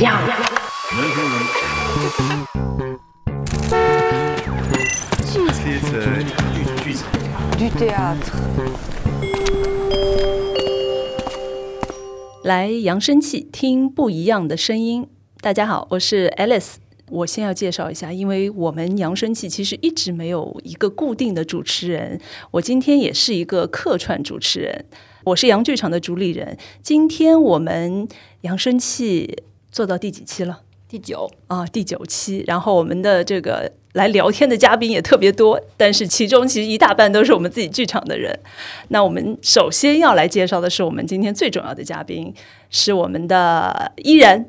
样。Du théâtre。来扬声器，听不一样的声音。大家好，我是 Alice。我先要介绍一下，因为我们扬声器其实一直没有一个固定的主持人，我今天也是一个客串主持人。我是杨剧场的主理人。今天我们扬声器做到第几期了？第九啊，第九期。然后我们的这个来聊天的嘉宾也特别多，但是其中其实一大半都是我们自己剧场的人。那我们首先要来介绍的是我们今天最重要的嘉宾，是我们的依然。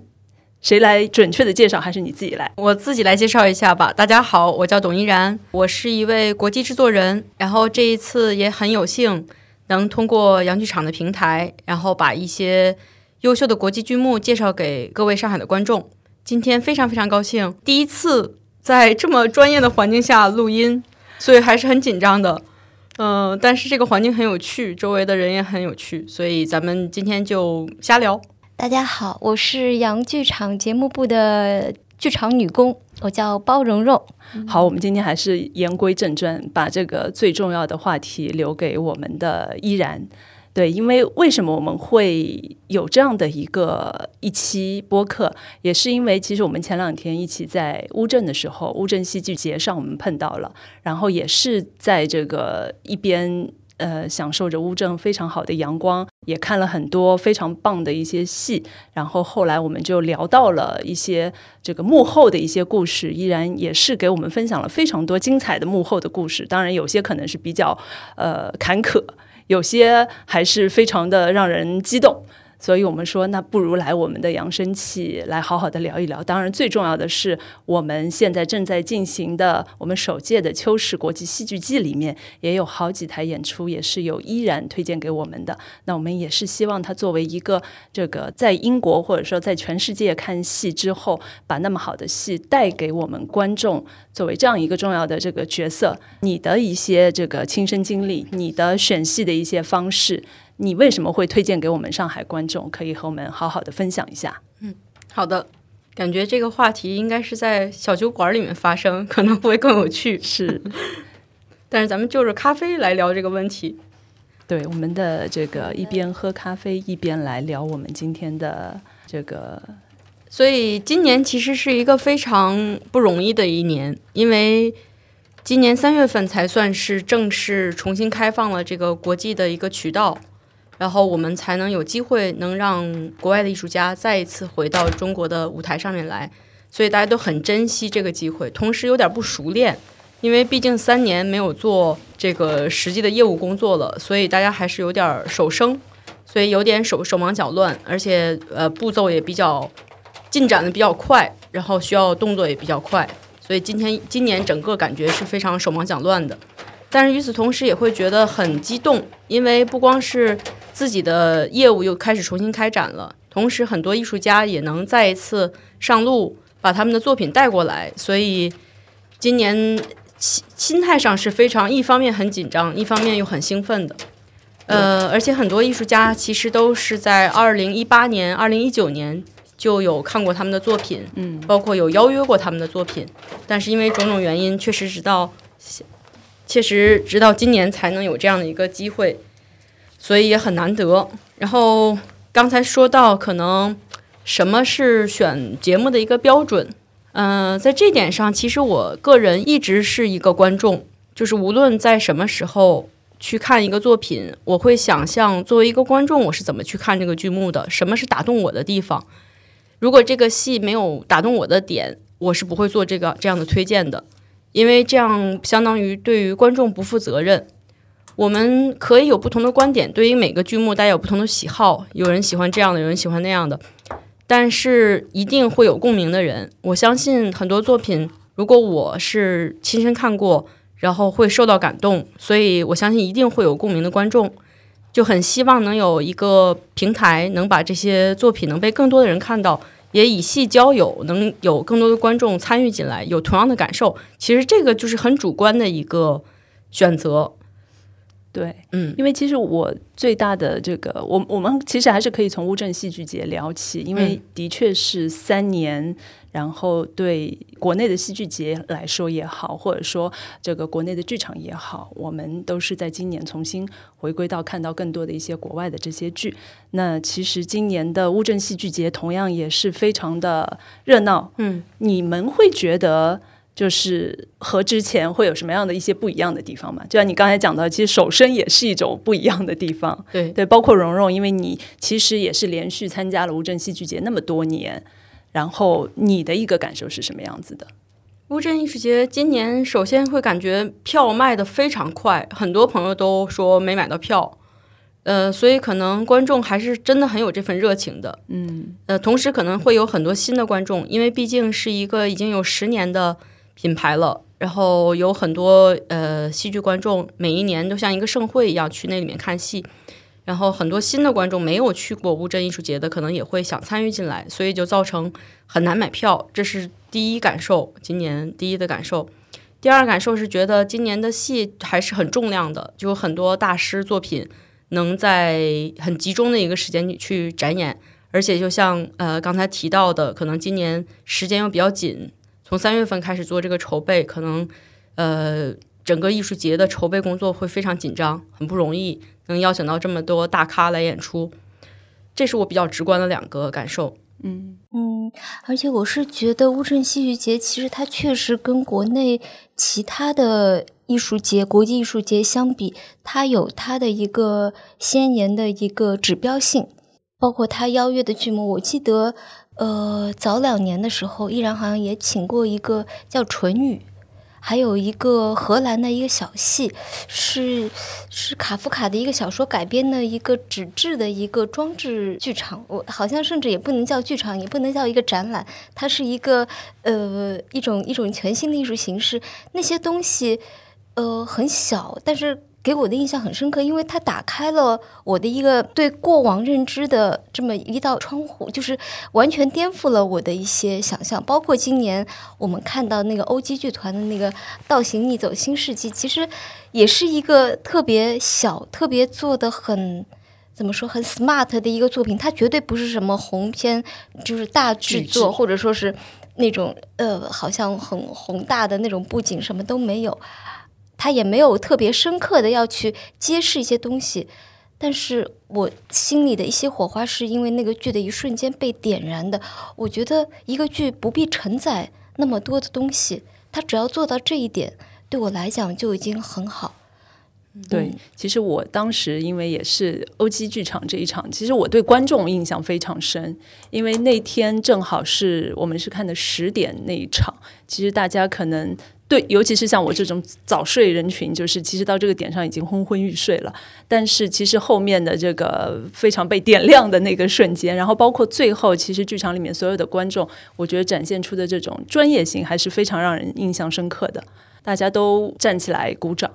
谁来准确的介绍？还是你自己来？我自己来介绍一下吧。大家好，我叫董依然，我是一位国际制作人。然后这一次也很有幸能通过洋剧场的平台，然后把一些优秀的国际剧目介绍给各位上海的观众。今天非常非常高兴，第一次在这么专业的环境下录音，所以还是很紧张的。嗯，但是这个环境很有趣，周围的人也很有趣，所以咱们今天就瞎聊。大家好，我是洋剧场节目部的剧场女工，我叫包蓉蓉。好，我们今天还是言归正传，把这个最重要的话题留给我们的依然。对，因为为什么我们会有这样的一个一期播客，也是因为其实我们前两天一起在乌镇的时候，乌镇戏剧节上我们碰到了，然后也是在这个一边。呃，享受着乌镇非常好的阳光，也看了很多非常棒的一些戏。然后后来我们就聊到了一些这个幕后的一些故事，依然也是给我们分享了非常多精彩的幕后的故事。当然，有些可能是比较呃坎坷，有些还是非常的让人激动。所以我们说，那不如来我们的扬声器来好好的聊一聊。当然，最重要的是，我们现在正在进行的我们首届的秋实国际戏剧季里面，也有好几台演出，也是有依然推荐给我们的。那我们也是希望他作为一个这个在英国或者说在全世界看戏之后，把那么好的戏带给我们观众，作为这样一个重要的这个角色，你的一些这个亲身经历，你的选戏的一些方式。你为什么会推荐给我们上海观众？可以和我们好好的分享一下。嗯，好的，感觉这个话题应该是在小酒馆里面发生，可能会更有趣。是，但是咱们就着咖啡来聊这个问题。对，我们的这个一边喝咖啡一边来聊我们今天的这个。所以今年其实是一个非常不容易的一年，因为。今年三月份才算是正式重新开放了这个国际的一个渠道，然后我们才能有机会能让国外的艺术家再一次回到中国的舞台上面来，所以大家都很珍惜这个机会，同时有点不熟练，因为毕竟三年没有做这个实际的业务工作了，所以大家还是有点手生，所以有点手手忙脚乱，而且呃步骤也比较进展的比较快，然后需要动作也比较快。所以今天今年整个感觉是非常手忙脚乱的，但是与此同时也会觉得很激动，因为不光是自己的业务又开始重新开展了，同时很多艺术家也能再一次上路，把他们的作品带过来。所以今年心心态上是非常，一方面很紧张，一方面又很兴奋的。呃，而且很多艺术家其实都是在二零一八年、二零一九年。就有看过他们的作品，嗯，包括有邀约过他们的作品，但是因为种种原因，确实直到，确实直到今年才能有这样的一个机会，所以也很难得。然后刚才说到，可能什么是选节目的一个标准？嗯，在这点上，其实我个人一直是一个观众，就是无论在什么时候去看一个作品，我会想象作为一个观众，我是怎么去看这个剧目的，什么是打动我的地方。如果这个戏没有打动我的点，我是不会做这个这样的推荐的，因为这样相当于对于观众不负责任。我们可以有不同的观点，对于每个剧目，大家有不同的喜好，有人喜欢这样的，有人喜欢那样的，但是一定会有共鸣的人。我相信很多作品，如果我是亲身看过，然后会受到感动，所以我相信一定会有共鸣的观众。就很希望能有一个平台，能把这些作品能被更多的人看到，也以戏交友，能有更多的观众参与进来，有同样的感受。其实这个就是很主观的一个选择。对，嗯，因为其实我最大的这个，我我们其实还是可以从乌镇戏剧节聊起，因为的确是三年，然后对国内的戏剧节来说也好，或者说这个国内的剧场也好，我们都是在今年重新回归到看到更多的一些国外的这些剧。那其实今年的乌镇戏剧节同样也是非常的热闹，嗯，你们会觉得？就是和之前会有什么样的一些不一样的地方嘛？就像你刚才讲到，其实手生也是一种不一样的地方。对对，包括蓉蓉，因为你其实也是连续参加了乌镇戏剧节那么多年，然后你的一个感受是什么样子的？乌镇艺术节今年首先会感觉票卖的非常快，很多朋友都说没买到票，呃，所以可能观众还是真的很有这份热情的。嗯，呃，同时可能会有很多新的观众，因为毕竟是一个已经有十年的。品牌了，然后有很多呃戏剧观众，每一年都像一个盛会一样去那里面看戏，然后很多新的观众没有去过乌镇艺术节的，可能也会想参与进来，所以就造成很难买票，这是第一感受。今年第一的感受，第二感受是觉得今年的戏还是很重量的，就很多大师作品能在很集中的一个时间去展演，而且就像呃刚才提到的，可能今年时间又比较紧。从三月份开始做这个筹备，可能呃整个艺术节的筹备工作会非常紧张，很不容易能邀请到这么多大咖来演出，这是我比较直观的两个感受。嗯嗯，而且我是觉得乌镇戏剧节其实它确实跟国内其他的艺术节、国际艺术节相比，它有它的一个先年的一个指标性，包括它邀约的剧目，我记得。呃，早两年的时候，依然好像也请过一个叫《唇语》，还有一个荷兰的一个小戏，是是卡夫卡的一个小说改编的一个纸质的一个装置剧场。我好像甚至也不能叫剧场，也不能叫一个展览，它是一个呃一种一种全新的艺术形式。那些东西呃很小，但是。给我的印象很深刻，因为它打开了我的一个对过往认知的这么一道窗户，就是完全颠覆了我的一些想象。包括今年我们看到那个欧基剧团的那个《倒行逆走新世纪》，其实也是一个特别小、特别做的很怎么说很 smart 的一个作品。它绝对不是什么红片，就是大制作，或者说是那种呃，好像很宏大的那种布景，什么都没有。他也没有特别深刻的要去揭示一些东西，但是我心里的一些火花是因为那个剧的一瞬间被点燃的。我觉得一个剧不必承载那么多的东西，他只要做到这一点，对我来讲就已经很好。对，其实我当时因为也是欧基剧场这一场，其实我对观众印象非常深，因为那天正好是我们是看的十点那一场，其实大家可能。对，尤其是像我这种早睡人群，就是其实到这个点上已经昏昏欲睡了。但是其实后面的这个非常被点亮的那个瞬间，然后包括最后，其实剧场里面所有的观众，我觉得展现出的这种专业性还是非常让人印象深刻的。大家都站起来鼓掌。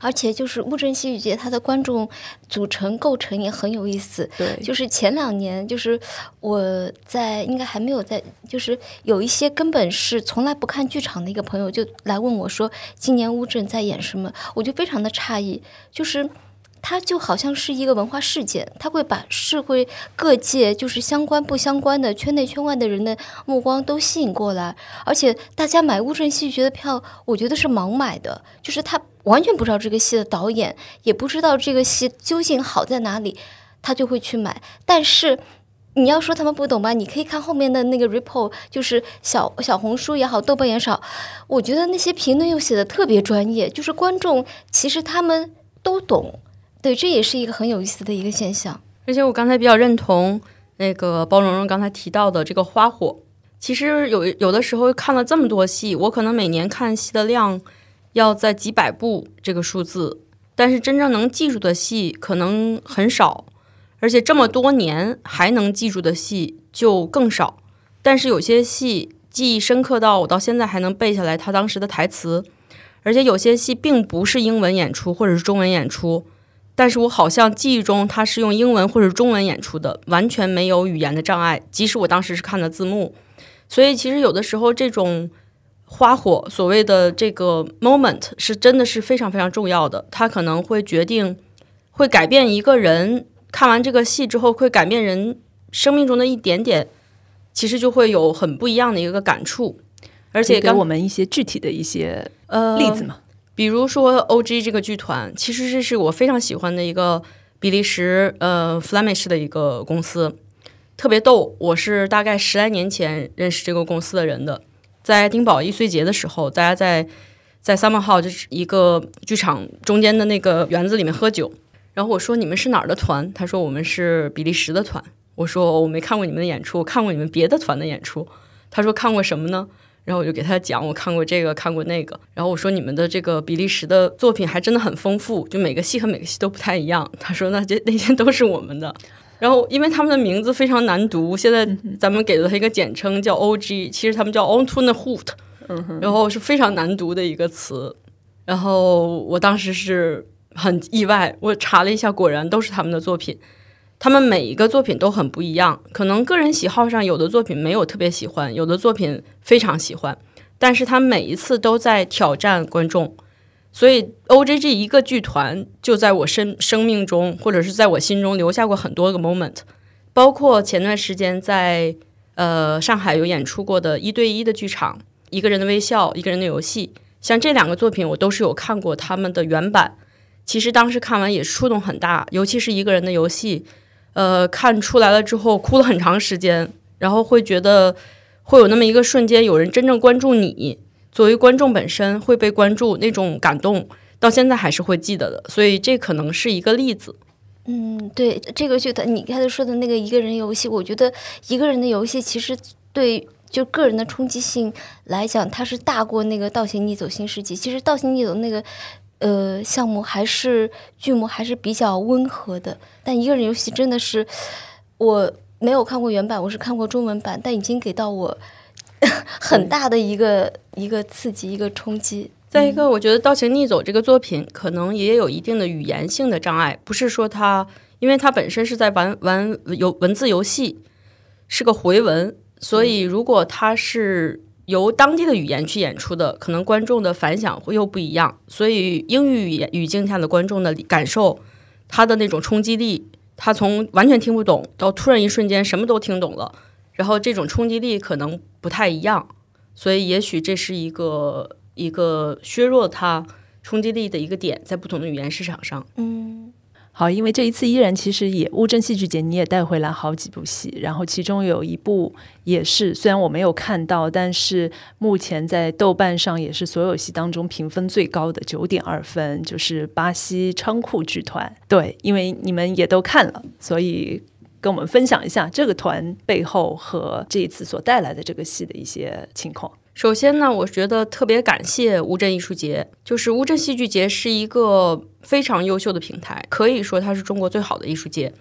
而且就是乌镇戏剧节，它的观众组成构成也很有意思。对，就是前两年，就是我在应该还没有在，就是有一些根本是从来不看剧场的一个朋友，就来问我说，今年乌镇在演什么？我就非常的诧异，就是。它就好像是一个文化事件，它会把社会各界就是相关不相关的圈内圈外的人的目光都吸引过来，而且大家买乌镇戏剧节的票，我觉得是盲买的，就是他完全不知道这个戏的导演，也不知道这个戏究竟好在哪里，他就会去买。但是你要说他们不懂吧，你可以看后面的那个 report，就是小小红书也好，豆瓣也好，我觉得那些评论又写的特别专业，就是观众其实他们都懂。对，这也是一个很有意思的一个现象。而且我刚才比较认同那个包蓉蓉刚才提到的这个花火。其实有有的时候看了这么多戏，我可能每年看戏的量要在几百部这个数字，但是真正能记住的戏可能很少，而且这么多年还能记住的戏就更少。但是有些戏记忆深刻到我到现在还能背下来他当时的台词，而且有些戏并不是英文演出或者是中文演出。但是我好像记忆中他是用英文或者中文演出的，完全没有语言的障碍。即使我当时是看的字幕，所以其实有的时候这种花火所谓的这个 moment 是真的是非常非常重要的，它可能会决定，会改变一个人看完这个戏之后会改变人生命中的一点点，其实就会有很不一样的一个感触。而且给我们一些具体的一些呃例子嘛，比如说 O.G 这个剧团，其实这是我非常喜欢的一个比利时呃 Flemish 的一个公司，特别逗。我是大概十来年前认识这个公司的人的。在丁堡易碎节的时候，大家在在 Summer Hall 就是一个剧场中间的那个园子里面喝酒。然后我说你们是哪儿的团？他说我们是比利时的团。我说我没看过你们的演出，看过你们别的团的演出。他说看过什么呢？然后我就给他讲，我看过这个，看过那个。然后我说你们的这个比利时的作品还真的很丰富，就每个戏和每个戏都不太一样。他说那这那些都是我们的。然后，因为他们的名字非常难读，现在咱们给了他一个简称叫 O.G.，其实他们叫 On to the Hoot，然后是非常难读的一个词。然后我当时是很意外，我查了一下，果然都是他们的作品。他们每一个作品都很不一样，可能个人喜好上有的作品没有特别喜欢，有的作品非常喜欢，但是他每一次都在挑战观众。所以，O.J. 这一个剧团就在我生生命中，或者是在我心中留下过很多个 moment，包括前段时间在呃上海有演出过的一对一的剧场，《一个人的微笑》，一个人的游戏，像这两个作品，我都是有看过他们的原版。其实当时看完也触动很大，尤其是一个人的游戏，呃，看出来了之后哭了很长时间，然后会觉得会有那么一个瞬间，有人真正关注你。作为观众本身会被关注，那种感动到现在还是会记得的，所以这可能是一个例子。嗯，对，这个就他你刚才说的那个一个人游戏，我觉得一个人的游戏其实对就个人的冲击性来讲，它是大过那个《倒行逆走新世纪》。其实《倒行逆走》那个呃项目还是剧目还是比较温和的，但一个人游戏真的是我没有看过原版，我是看过中文版，但已经给到我。很大的一个一个刺激，一个冲击。再一个，我觉得《倒行逆走》这个作品可能也有一定的语言性的障碍，不是说它，因为它本身是在玩玩游文字游戏，是个回文，所以如果它是由当地的语言去演出的，可能观众的反响会又不一样。所以英语语言语境下的观众的感受，他的那种冲击力，他从完全听不懂到突然一瞬间什么都听懂了。然后这种冲击力可能不太一样，所以也许这是一个一个削弱它冲击力的一个点，在不同的语言市场上。嗯，好，因为这一次依然其实也乌镇戏剧节你也带回来好几部戏，然后其中有一部也是虽然我没有看到，但是目前在豆瓣上也是所有戏当中评分最高的九点二分，就是巴西仓库剧团。对，因为你们也都看了，所以。跟我们分享一下这个团背后和这一次所带来的这个戏的一些情况。首先呢，我觉得特别感谢乌镇艺术节，就是乌镇戏剧节是一个非常优秀的平台，可以说它是中国最好的艺术节。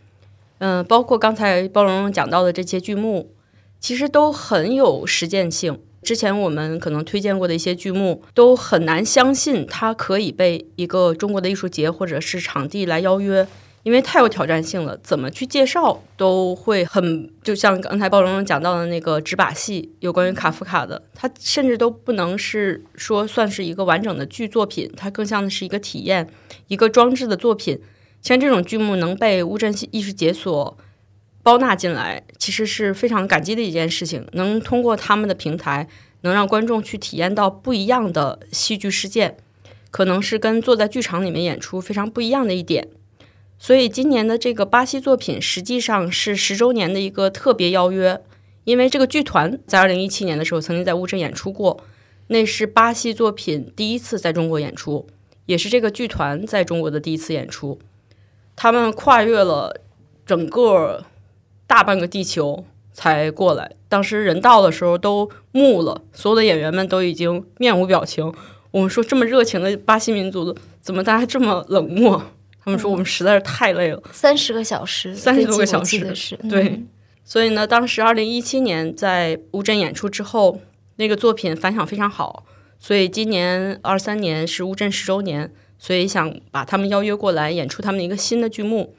嗯，包括刚才包容讲到的这些剧目，其实都很有实践性。之前我们可能推荐过的一些剧目，都很难相信它可以被一个中国的艺术节或者是场地来邀约。因为太有挑战性了，怎么去介绍都会很，就像刚才包容讲到的那个纸把戏，有关于卡夫卡的，它甚至都不能是说算是一个完整的剧作品，它更像是一个体验，一个装置的作品。像这种剧目能被乌镇戏艺术节所包纳进来，其实是非常感激的一件事情。能通过他们的平台，能让观众去体验到不一样的戏剧事件，可能是跟坐在剧场里面演出非常不一样的一点。所以今年的这个巴西作品实际上是十周年的一个特别邀约，因为这个剧团在二零一七年的时候曾经在乌镇演出过，那是巴西作品第一次在中国演出，也是这个剧团在中国的第一次演出。他们跨越了整个大半个地球才过来，当时人到的时候都木了，所有的演员们都已经面无表情。我们说这么热情的巴西民族，怎么大家这么冷漠？他们说我们实在是太累了，三十个小时，三十多个小时，对。嗯、所以呢，当时二零一七年在乌镇演出之后，那个作品反响非常好。所以今年二三年是乌镇十周年，所以想把他们邀约过来演出他们一个新的剧目。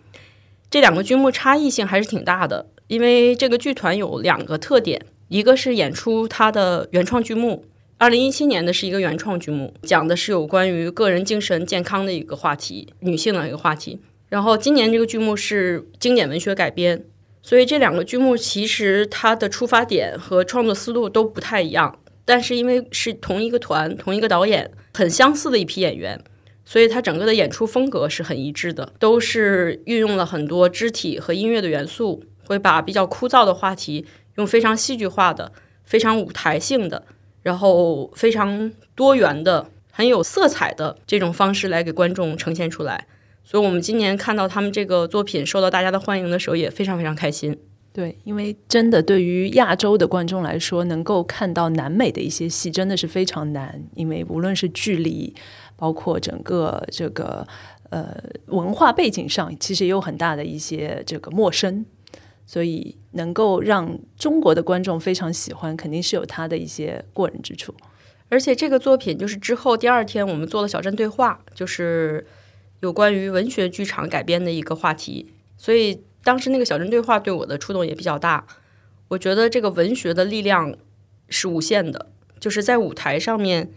这两个剧目差异性还是挺大的，因为这个剧团有两个特点，一个是演出它的原创剧目，二零一七年的是一个原创剧目，讲的是有关于个人精神健康的一个话题，女性的一个话题。然后今年这个剧目是经典文学改编，所以这两个剧目其实它的出发点和创作思路都不太一样，但是因为是同一个团、同一个导演，很相似的一批演员，所以它整个的演出风格是很一致的，都是运用了很多肢体和音乐的元素，会把比较枯燥的话题用非常戏剧化的、非常舞台性的。然后非常多元的、很有色彩的这种方式来给观众呈现出来，所以我们今年看到他们这个作品受到大家的欢迎的时候，也非常非常开心。对，因为真的对于亚洲的观众来说，能够看到南美的一些戏真的是非常难，因为无论是距离，包括整个这个呃文化背景上，其实也有很大的一些这个陌生。所以能够让中国的观众非常喜欢，肯定是有它的一些过人之处。而且这个作品就是之后第二天我们做了小镇对话，就是有关于文学剧场改编的一个话题。所以当时那个小镇对话对我的触动也比较大。我觉得这个文学的力量是无限的，就是在舞台上面，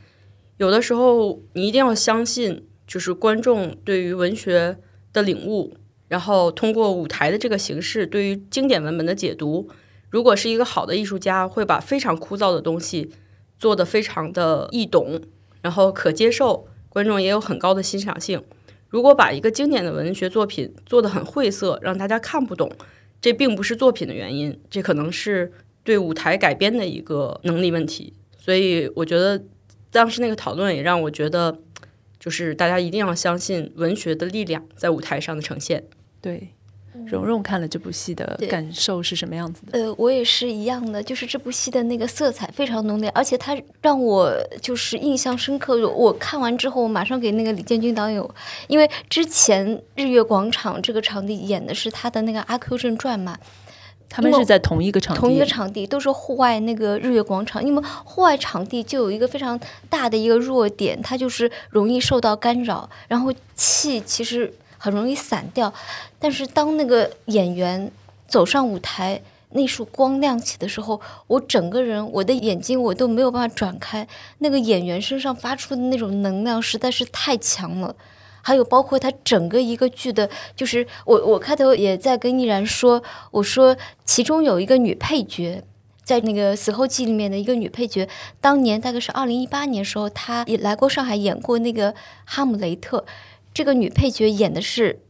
有的时候你一定要相信，就是观众对于文学的领悟。然后通过舞台的这个形式，对于经典文本的解读，如果是一个好的艺术家，会把非常枯燥的东西做得非常的易懂，然后可接受，观众也有很高的欣赏性。如果把一个经典的文学作品做得很晦涩，让大家看不懂，这并不是作品的原因，这可能是对舞台改编的一个能力问题。所以我觉得当时那个讨论也让我觉得，就是大家一定要相信文学的力量在舞台上的呈现。对，蓉蓉看了这部戏的感受是什么样子的？呃，我也是一样的，就是这部戏的那个色彩非常浓烈，而且它让我就是印象深刻。我看完之后，我马上给那个李建军导演，因为之前日月广场这个场地演的是他的那个《阿 Q 正传》嘛，他们是在同一个场地，同一个场地都是户外那个日月广场，因为户外场地就有一个非常大的一个弱点，它就是容易受到干扰，然后气其实。很容易散掉，但是当那个演员走上舞台，那束光亮起的时候，我整个人，我的眼睛我都没有办法转开。那个演员身上发出的那种能量实在是太强了。还有包括他整个一个剧的，就是我我开头也在跟依然说，我说其中有一个女配角，在那个死后记里面的一个女配角，当年大概是二零一八年时候，她也来过上海演过那个哈姆雷特。这个女配角演的是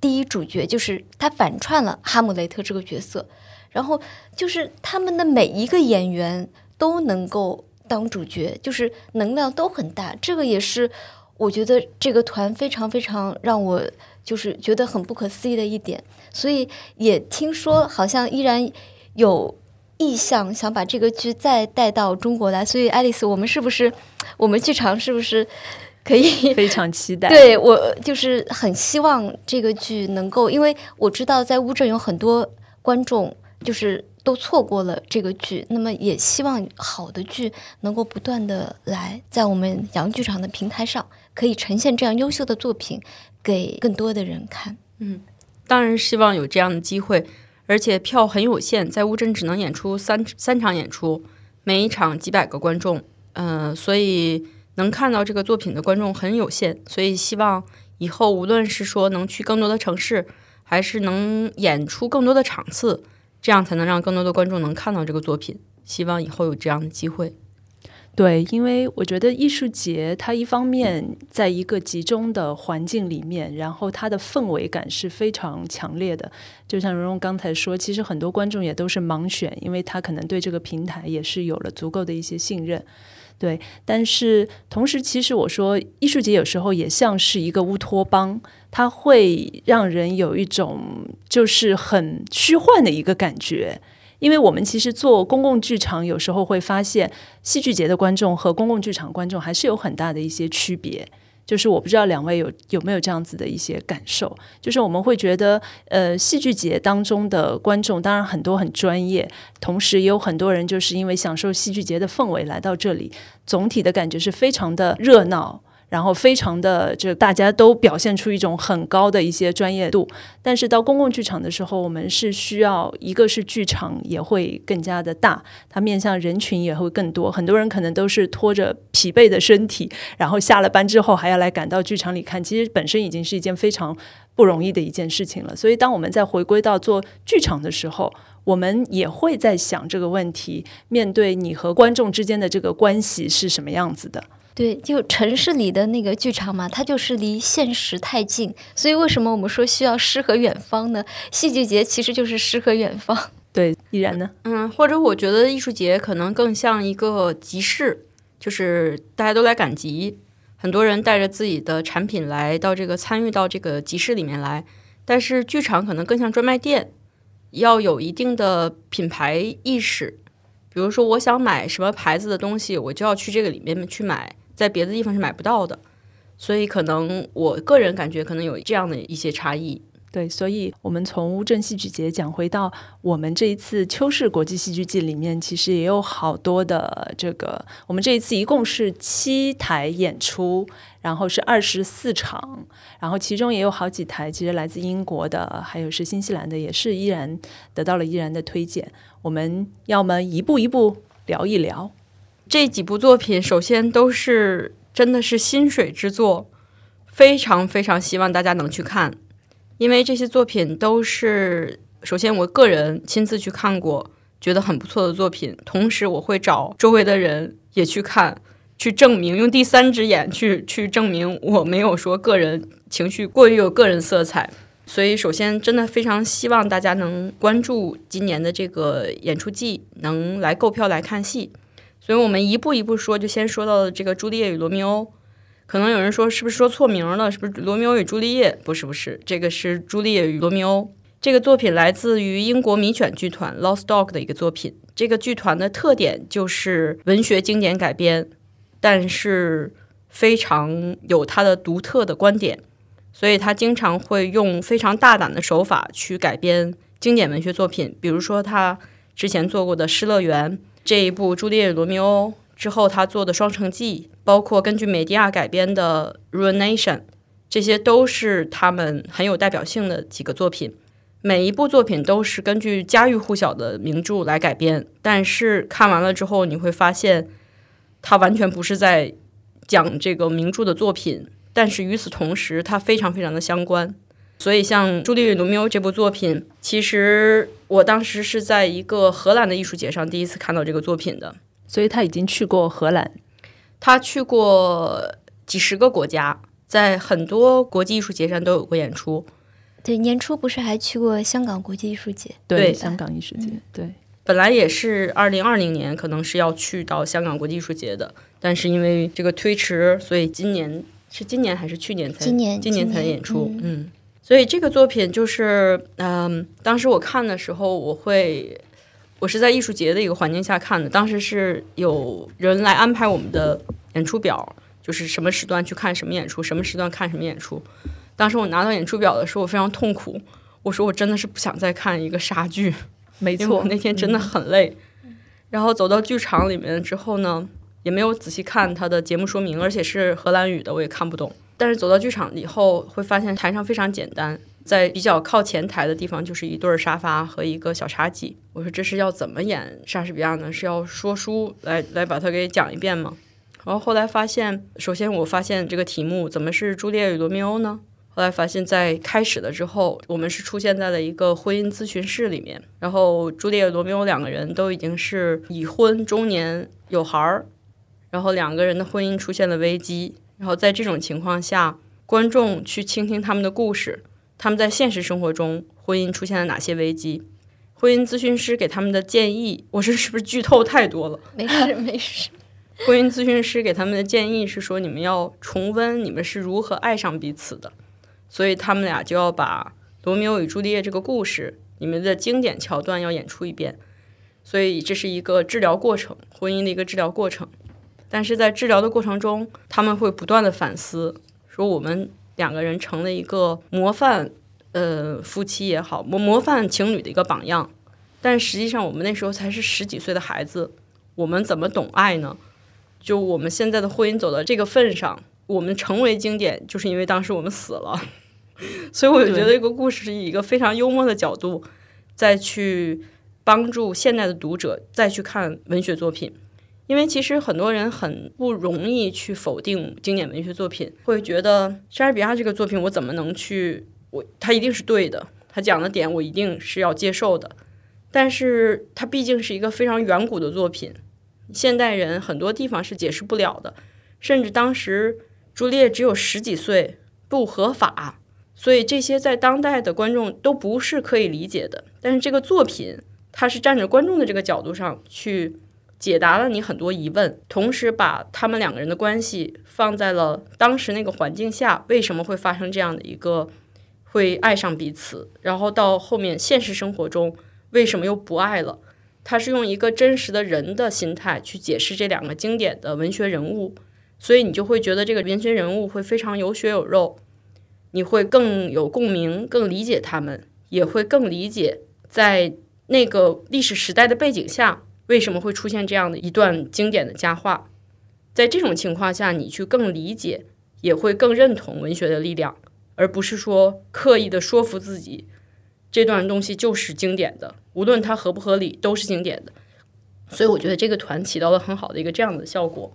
第一主角，就是她反串了哈姆雷特这个角色，然后就是他们的每一个演员都能够当主角，就是能量都很大。这个也是我觉得这个团非常非常让我就是觉得很不可思议的一点。所以也听说好像依然有意向想把这个剧再带到中国来。所以爱丽丝，我们是不是我们剧场是不是？可以 非常期待，对我就是很希望这个剧能够，因为我知道在乌镇有很多观众就是都错过了这个剧，那么也希望好的剧能够不断的来在我们洋剧场的平台上可以呈现这样优秀的作品给更多的人看。嗯，当然希望有这样的机会，而且票很有限，在乌镇只能演出三三场演出，每一场几百个观众，嗯，所以。能看到这个作品的观众很有限，所以希望以后无论是说能去更多的城市，还是能演出更多的场次，这样才能让更多的观众能看到这个作品。希望以后有这样的机会。对，因为我觉得艺术节它一方面在一个集中的环境里面，然后它的氛围感是非常强烈的。就像蓉蓉刚才说，其实很多观众也都是盲选，因为他可能对这个平台也是有了足够的一些信任。对，但是同时，其实我说艺术节有时候也像是一个乌托邦，它会让人有一种就是很虚幻的一个感觉。因为我们其实做公共剧场，有时候会发现戏剧节的观众和公共剧场观众还是有很大的一些区别。就是我不知道两位有有没有这样子的一些感受，就是我们会觉得，呃，戏剧节当中的观众当然很多很专业，同时也有很多人就是因为享受戏剧节的氛围来到这里，总体的感觉是非常的热闹，然后非常的这大家都表现出一种很高的一些专业度。但是到公共剧场的时候，我们是需要一个是剧场也会更加的大，它面向人群也会更多。很多人可能都是拖着疲惫的身体，然后下了班之后还要来赶到剧场里看，其实本身已经是一件非常不容易的一件事情了。所以当我们在回归到做剧场的时候，我们也会在想这个问题：面对你和观众之间的这个关系是什么样子的？对，就城市里的那个剧场嘛，它就是离现实太近，所以为什么我们说需要诗和远方呢？戏剧节其实就是诗和远方。对，依然呢？嗯，或者我觉得艺术节可能更像一个集市，就是大家都来赶集，很多人带着自己的产品来到这个参与到这个集市里面来。但是剧场可能更像专卖店，要有一定的品牌意识。比如说，我想买什么牌子的东西，我就要去这个里面去买。在别的地方是买不到的，所以可能我个人感觉可能有这样的一些差异。对，所以我们从乌镇戏剧节讲回到我们这一次秋市国际戏剧季里面，其实也有好多的这个。我们这一次一共是七台演出，然后是二十四场，然后其中也有好几台其实来自英国的，还有是新西兰的，也是依然得到了依然的推荐。我们要么一步一步聊一聊。这几部作品，首先都是真的是心水之作，非常非常希望大家能去看，因为这些作品都是首先我个人亲自去看过，觉得很不错的作品。同时，我会找周围的人也去看，去证明，用第三只眼去去证明我没有说个人情绪过于有个人色彩。所以，首先真的非常希望大家能关注今年的这个演出季，能来购票来看戏。所以我们一步一步说，就先说到这个《朱丽叶与罗密欧》。可能有人说，是不是说错名了？是不是《罗密欧与朱丽叶》？不是，不是，这个是《朱丽叶与罗密欧》。这个作品来自于英国迷犬剧团 Lost Dog 的一个作品。这个剧团的特点就是文学经典改编，但是非常有它的独特的观点，所以他经常会用非常大胆的手法去改编经典文学作品。比如说他之前做过的《失乐园》。这一部《朱丽叶罗密欧》之后，他做的《双城记》，包括根据美迪亚改编的《Ruination》，这些都是他们很有代表性的几个作品。每一部作品都是根据家喻户晓的名著来改编，但是看完了之后，你会发现，他完全不是在讲这个名著的作品，但是与此同时，它非常非常的相关。所以，像《朱丽叶与罗密欧》这部作品，其实我当时是在一个荷兰的艺术节上第一次看到这个作品的。所以他已经去过荷兰，他去过几十个国家，在很多国际艺术节上都有过演出。对，年初不是还去过香港国际艺术节？对，香港艺术节。对，本来也是二零二零年可能是要去到香港国际艺术节的，但是因为这个推迟，所以今年是今年还是去年才？今年，今年才演出。嗯。所以这个作品就是，嗯，当时我看的时候，我会，我是在艺术节的一个环境下看的。当时是有人来安排我们的演出表，就是什么时段去看什么演出，什么时段看什么演出。当时我拿到演出表的时候，我非常痛苦。我说我真的是不想再看一个杀剧，没错，那天真的很累。然后走到剧场里面之后呢，也没有仔细看它的节目说明，而且是荷兰语的，我也看不懂。但是走到剧场以后，会发现台上非常简单，在比较靠前台的地方就是一对儿沙发和一个小茶几。我说这是要怎么演莎士比亚呢？是要说书来来把它给讲一遍吗？然后后来发现，首先我发现这个题目怎么是朱丽叶与罗密欧呢？后来发现，在开始了之后，我们是出现在了一个婚姻咨询室里面，然后朱丽叶、罗密欧两个人都已经是已婚、中年、有孩儿，然后两个人的婚姻出现了危机。然后在这种情况下，观众去倾听他们的故事，他们在现实生活中婚姻出现了哪些危机？婚姻咨询师给他们的建议，我这是不是剧透太多了？没事没事。婚姻咨询师给他们的建议是说，你们要重温你们是如何爱上彼此的，所以他们俩就要把《罗密欧与朱丽叶》这个故事，你们的经典桥段要演出一遍。所以这是一个治疗过程，婚姻的一个治疗过程。但是在治疗的过程中，他们会不断的反思，说我们两个人成了一个模范，呃，夫妻也好，模模范情侣的一个榜样。但实际上，我们那时候才是十几岁的孩子，我们怎么懂爱呢？就我们现在的婚姻走到这个份上，我们成为经典，就是因为当时我们死了。所以我就觉得这个故事是以一个非常幽默的角度，再去帮助现代的读者再去看文学作品。因为其实很多人很不容易去否定经典文学作品，会觉得莎士比亚这个作品我怎么能去我他一定是对的，他讲的点我一定是要接受的。但是它毕竟是一个非常远古的作品，现代人很多地方是解释不了的，甚至当时朱丽叶只有十几岁，不合法，所以这些在当代的观众都不是可以理解的。但是这个作品，它是站着观众的这个角度上去。解答了你很多疑问，同时把他们两个人的关系放在了当时那个环境下，为什么会发生这样的一个会爱上彼此，然后到后面现实生活中为什么又不爱了？他是用一个真实的人的心态去解释这两个经典的文学人物，所以你就会觉得这个文学人物会非常有血有肉，你会更有共鸣，更理解他们，也会更理解在那个历史时代的背景下。为什么会出现这样的一段经典的佳话？在这种情况下，你去更理解，也会更认同文学的力量，而不是说刻意的说服自己，这段东西就是经典的，无论它合不合理，都是经典的。所以，我觉得这个团起到了很好的一个这样的效果。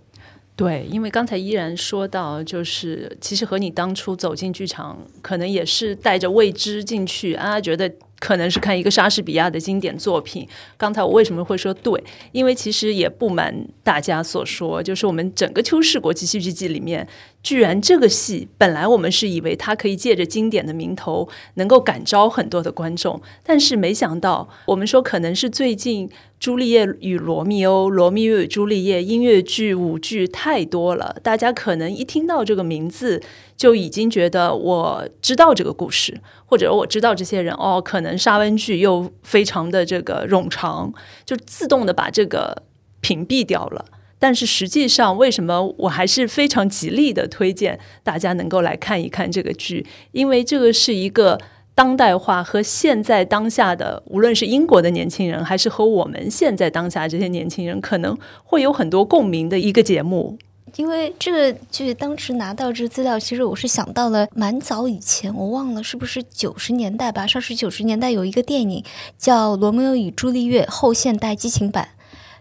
对，因为刚才依然说到，就是其实和你当初走进剧场，可能也是带着未知进去啊，觉得。可能是看一个莎士比亚的经典作品。刚才我为什么会说对？因为其实也不瞒大家所说，就是我们整个秋氏国际戏剧季里面，居然这个戏本来我们是以为它可以借着经典的名头能够感召很多的观众，但是没想到，我们说可能是最近《朱丽叶与罗密欧》《罗密欧与朱丽叶》音乐剧、舞剧太多了，大家可能一听到这个名字。就已经觉得我知道这个故事，或者我知道这些人哦，可能沙湾剧又非常的这个冗长，就自动的把这个屏蔽掉了。但是实际上，为什么我还是非常极力的推荐大家能够来看一看这个剧？因为这个是一个当代化和现在当下的，无论是英国的年轻人，还是和我们现在当下这些年轻人，可能会有很多共鸣的一个节目。因为这个剧当时拿到这资料，其实我是想到了蛮早以前，我忘了是不是九十年代吧？上世纪九十年代有一个电影叫《罗密欧与朱丽叶：后现代激情版》，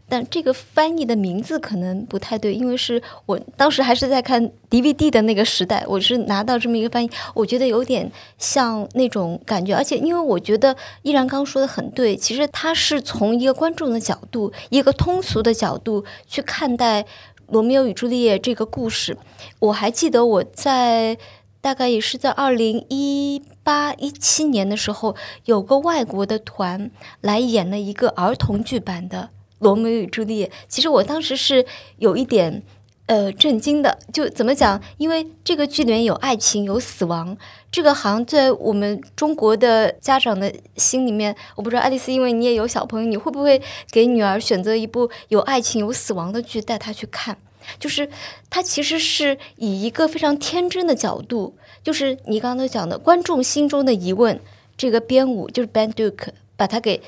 但这个翻译的名字可能不太对，因为是我当时还是在看 DVD 的那个时代，我是拿到这么一个翻译，我觉得有点像那种感觉，而且因为我觉得依然刚说的很对，其实他是从一个观众的角度，一个通俗的角度去看待。《罗密欧与朱丽叶》这个故事，我还记得我在大概也是在二零一八一七年的时候，有个外国的团来演了一个儿童剧版的《罗密与朱丽叶》。其实我当时是有一点呃震惊的，就怎么讲？因为这个剧里面有爱情，有死亡。这个好像在我们中国的家长的心里面，我不知道爱丽丝，因为你也有小朋友，你会不会给女儿选择一部有爱情、有死亡的剧带她去看？就是他其实是以一个非常天真的角度，就是你刚刚讲的观众心中的疑问，这个编舞就是 Ben Duke 把他给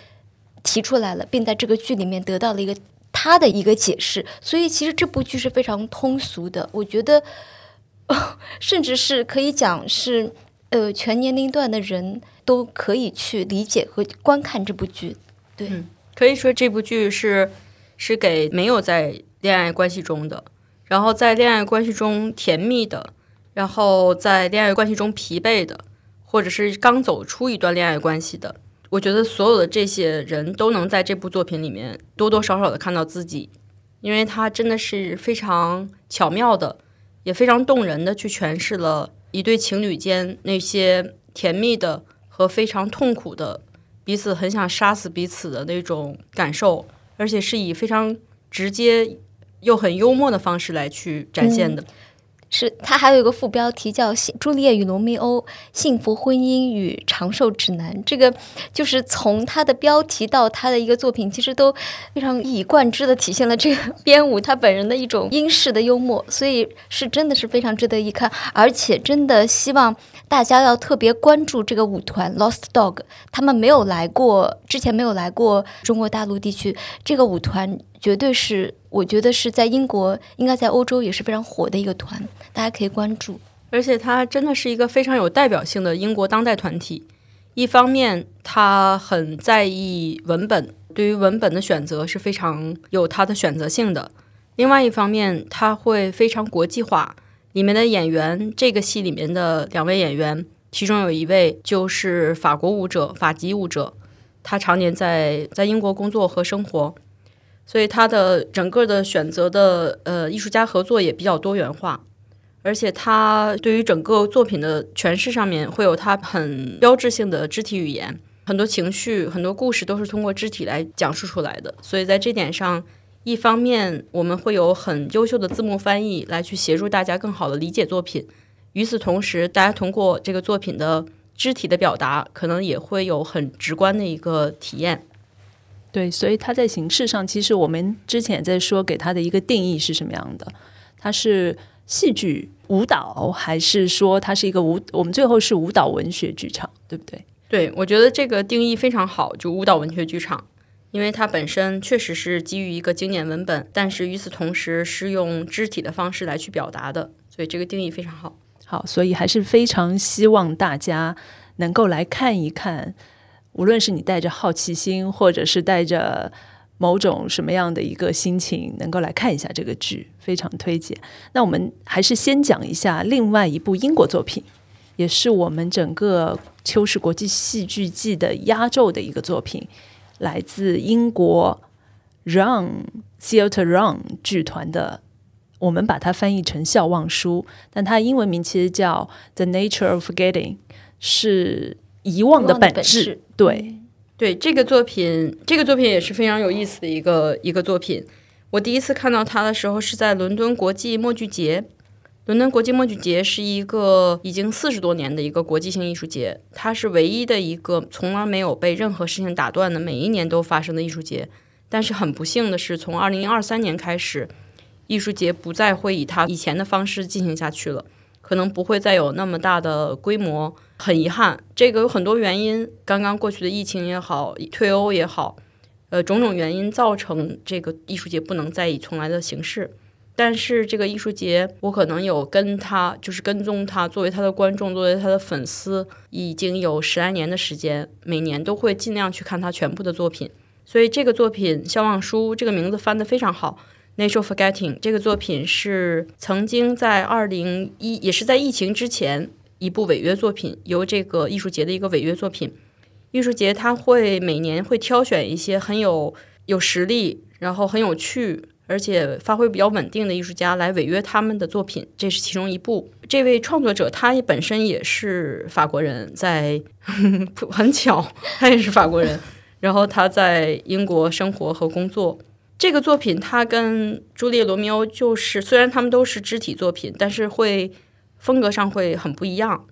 提出来了，并在这个剧里面得到了一个他的一个解释。所以其实这部剧是非常通俗的，我觉得甚至是可以讲是。呃，全年龄段的人都可以去理解和观看这部剧。对，可以说这部剧是是给没有在恋爱关系中的，然后在恋爱关系中甜蜜的，然后在恋爱关系中疲惫的，或者是刚走出一段恋爱关系的。我觉得所有的这些人都能在这部作品里面多多少少的看到自己，因为他真的是非常巧妙的，也非常动人的去诠释了。一对情侣间那些甜蜜的和非常痛苦的，彼此很想杀死彼此的那种感受，而且是以非常直接又很幽默的方式来去展现的。是它还有一个副标题叫《朱丽叶与罗密欧：幸福婚姻与长寿指南》。这个就是从它的标题到它的一个作品，其实都非常一以贯之的体现了这个 编舞他本人的一种英式的幽默，所以是真的是非常值得一看。而且真的希望大家要特别关注这个舞团 Lost Dog，他们没有来过，之前没有来过中国大陆地区，这个舞团绝对是我觉得是在英国，应该在欧洲也是非常火的一个团。大家可以关注。而且它真的是一个非常有代表性的英国当代团体。一方面，他很在意文本，对于文本的选择是非常有他的选择性的；另外一方面，他会非常国际化。里面的演员，这个戏里面的两位演员，其中有一位就是法国舞者，法籍舞者，他常年在在英国工作和生活，所以他的整个的选择的呃艺术家合作也比较多元化。而且他对于整个作品的诠释上面会有他很标志性的肢体语言，很多情绪、很多故事都是通过肢体来讲述出来的。所以在这点上，一方面我们会有很优秀的字幕翻译来去协助大家更好的理解作品；与此同时，大家通过这个作品的肢体的表达，可能也会有很直观的一个体验。对，所以它在形式上，其实我们之前在说给它的一个定义是什么样的？它是戏剧。舞蹈还是说它是一个舞？我们最后是舞蹈文学剧场，对不对？对，我觉得这个定义非常好，就舞蹈文学剧场，因为它本身确实是基于一个经典文本，但是与此同时是用肢体的方式来去表达的，所以这个定义非常好。好，所以还是非常希望大家能够来看一看，无论是你带着好奇心，或者是带着。某种什么样的一个心情能够来看一下这个剧，非常推荐。那我们还是先讲一下另外一部英国作品，也是我们整个秋实国际戏剧季的压轴的一个作品，来自英国 Run Theatre Run 剧团的，我们把它翻译成《笑忘书》，但它英文名其实叫《The Nature of Forgetting》，是遗忘的本质。对。对这个作品，这个作品也是非常有意思的一个一个作品。我第一次看到它的时候是在伦敦国际默剧节。伦敦国际默剧节是一个已经四十多年的一个国际性艺术节，它是唯一的一个从来没有被任何事情打断的，每一年都发生的艺术节。但是很不幸的是，从二零二三年开始，艺术节不再会以它以前的方式进行下去了。可能不会再有那么大的规模，很遗憾。这个有很多原因，刚刚过去的疫情也好，退欧也好，呃，种种原因造成这个艺术节不能再以从来的形式。但是这个艺术节，我可能有跟他，就是跟踪他，作为他的观众，作为他的粉丝，已经有十来年的时间，每年都会尽量去看他全部的作品。所以这个作品《笑忘书》这个名字翻得非常好。Nature Forgetting 这个作品是曾经在二零一，也是在疫情之前一部违约作品，由这个艺术节的一个违约作品。艺术节他会每年会挑选一些很有有实力，然后很有趣，而且发挥比较稳定的艺术家来违约他们的作品，这是其中一部。这位创作者他本身也是法国人，在 很巧，他也是法国人，然后他在英国生活和工作。这个作品他跟《朱丽·罗密欧》就是虽然他们都是肢体作品，但是会风格上会很不一样。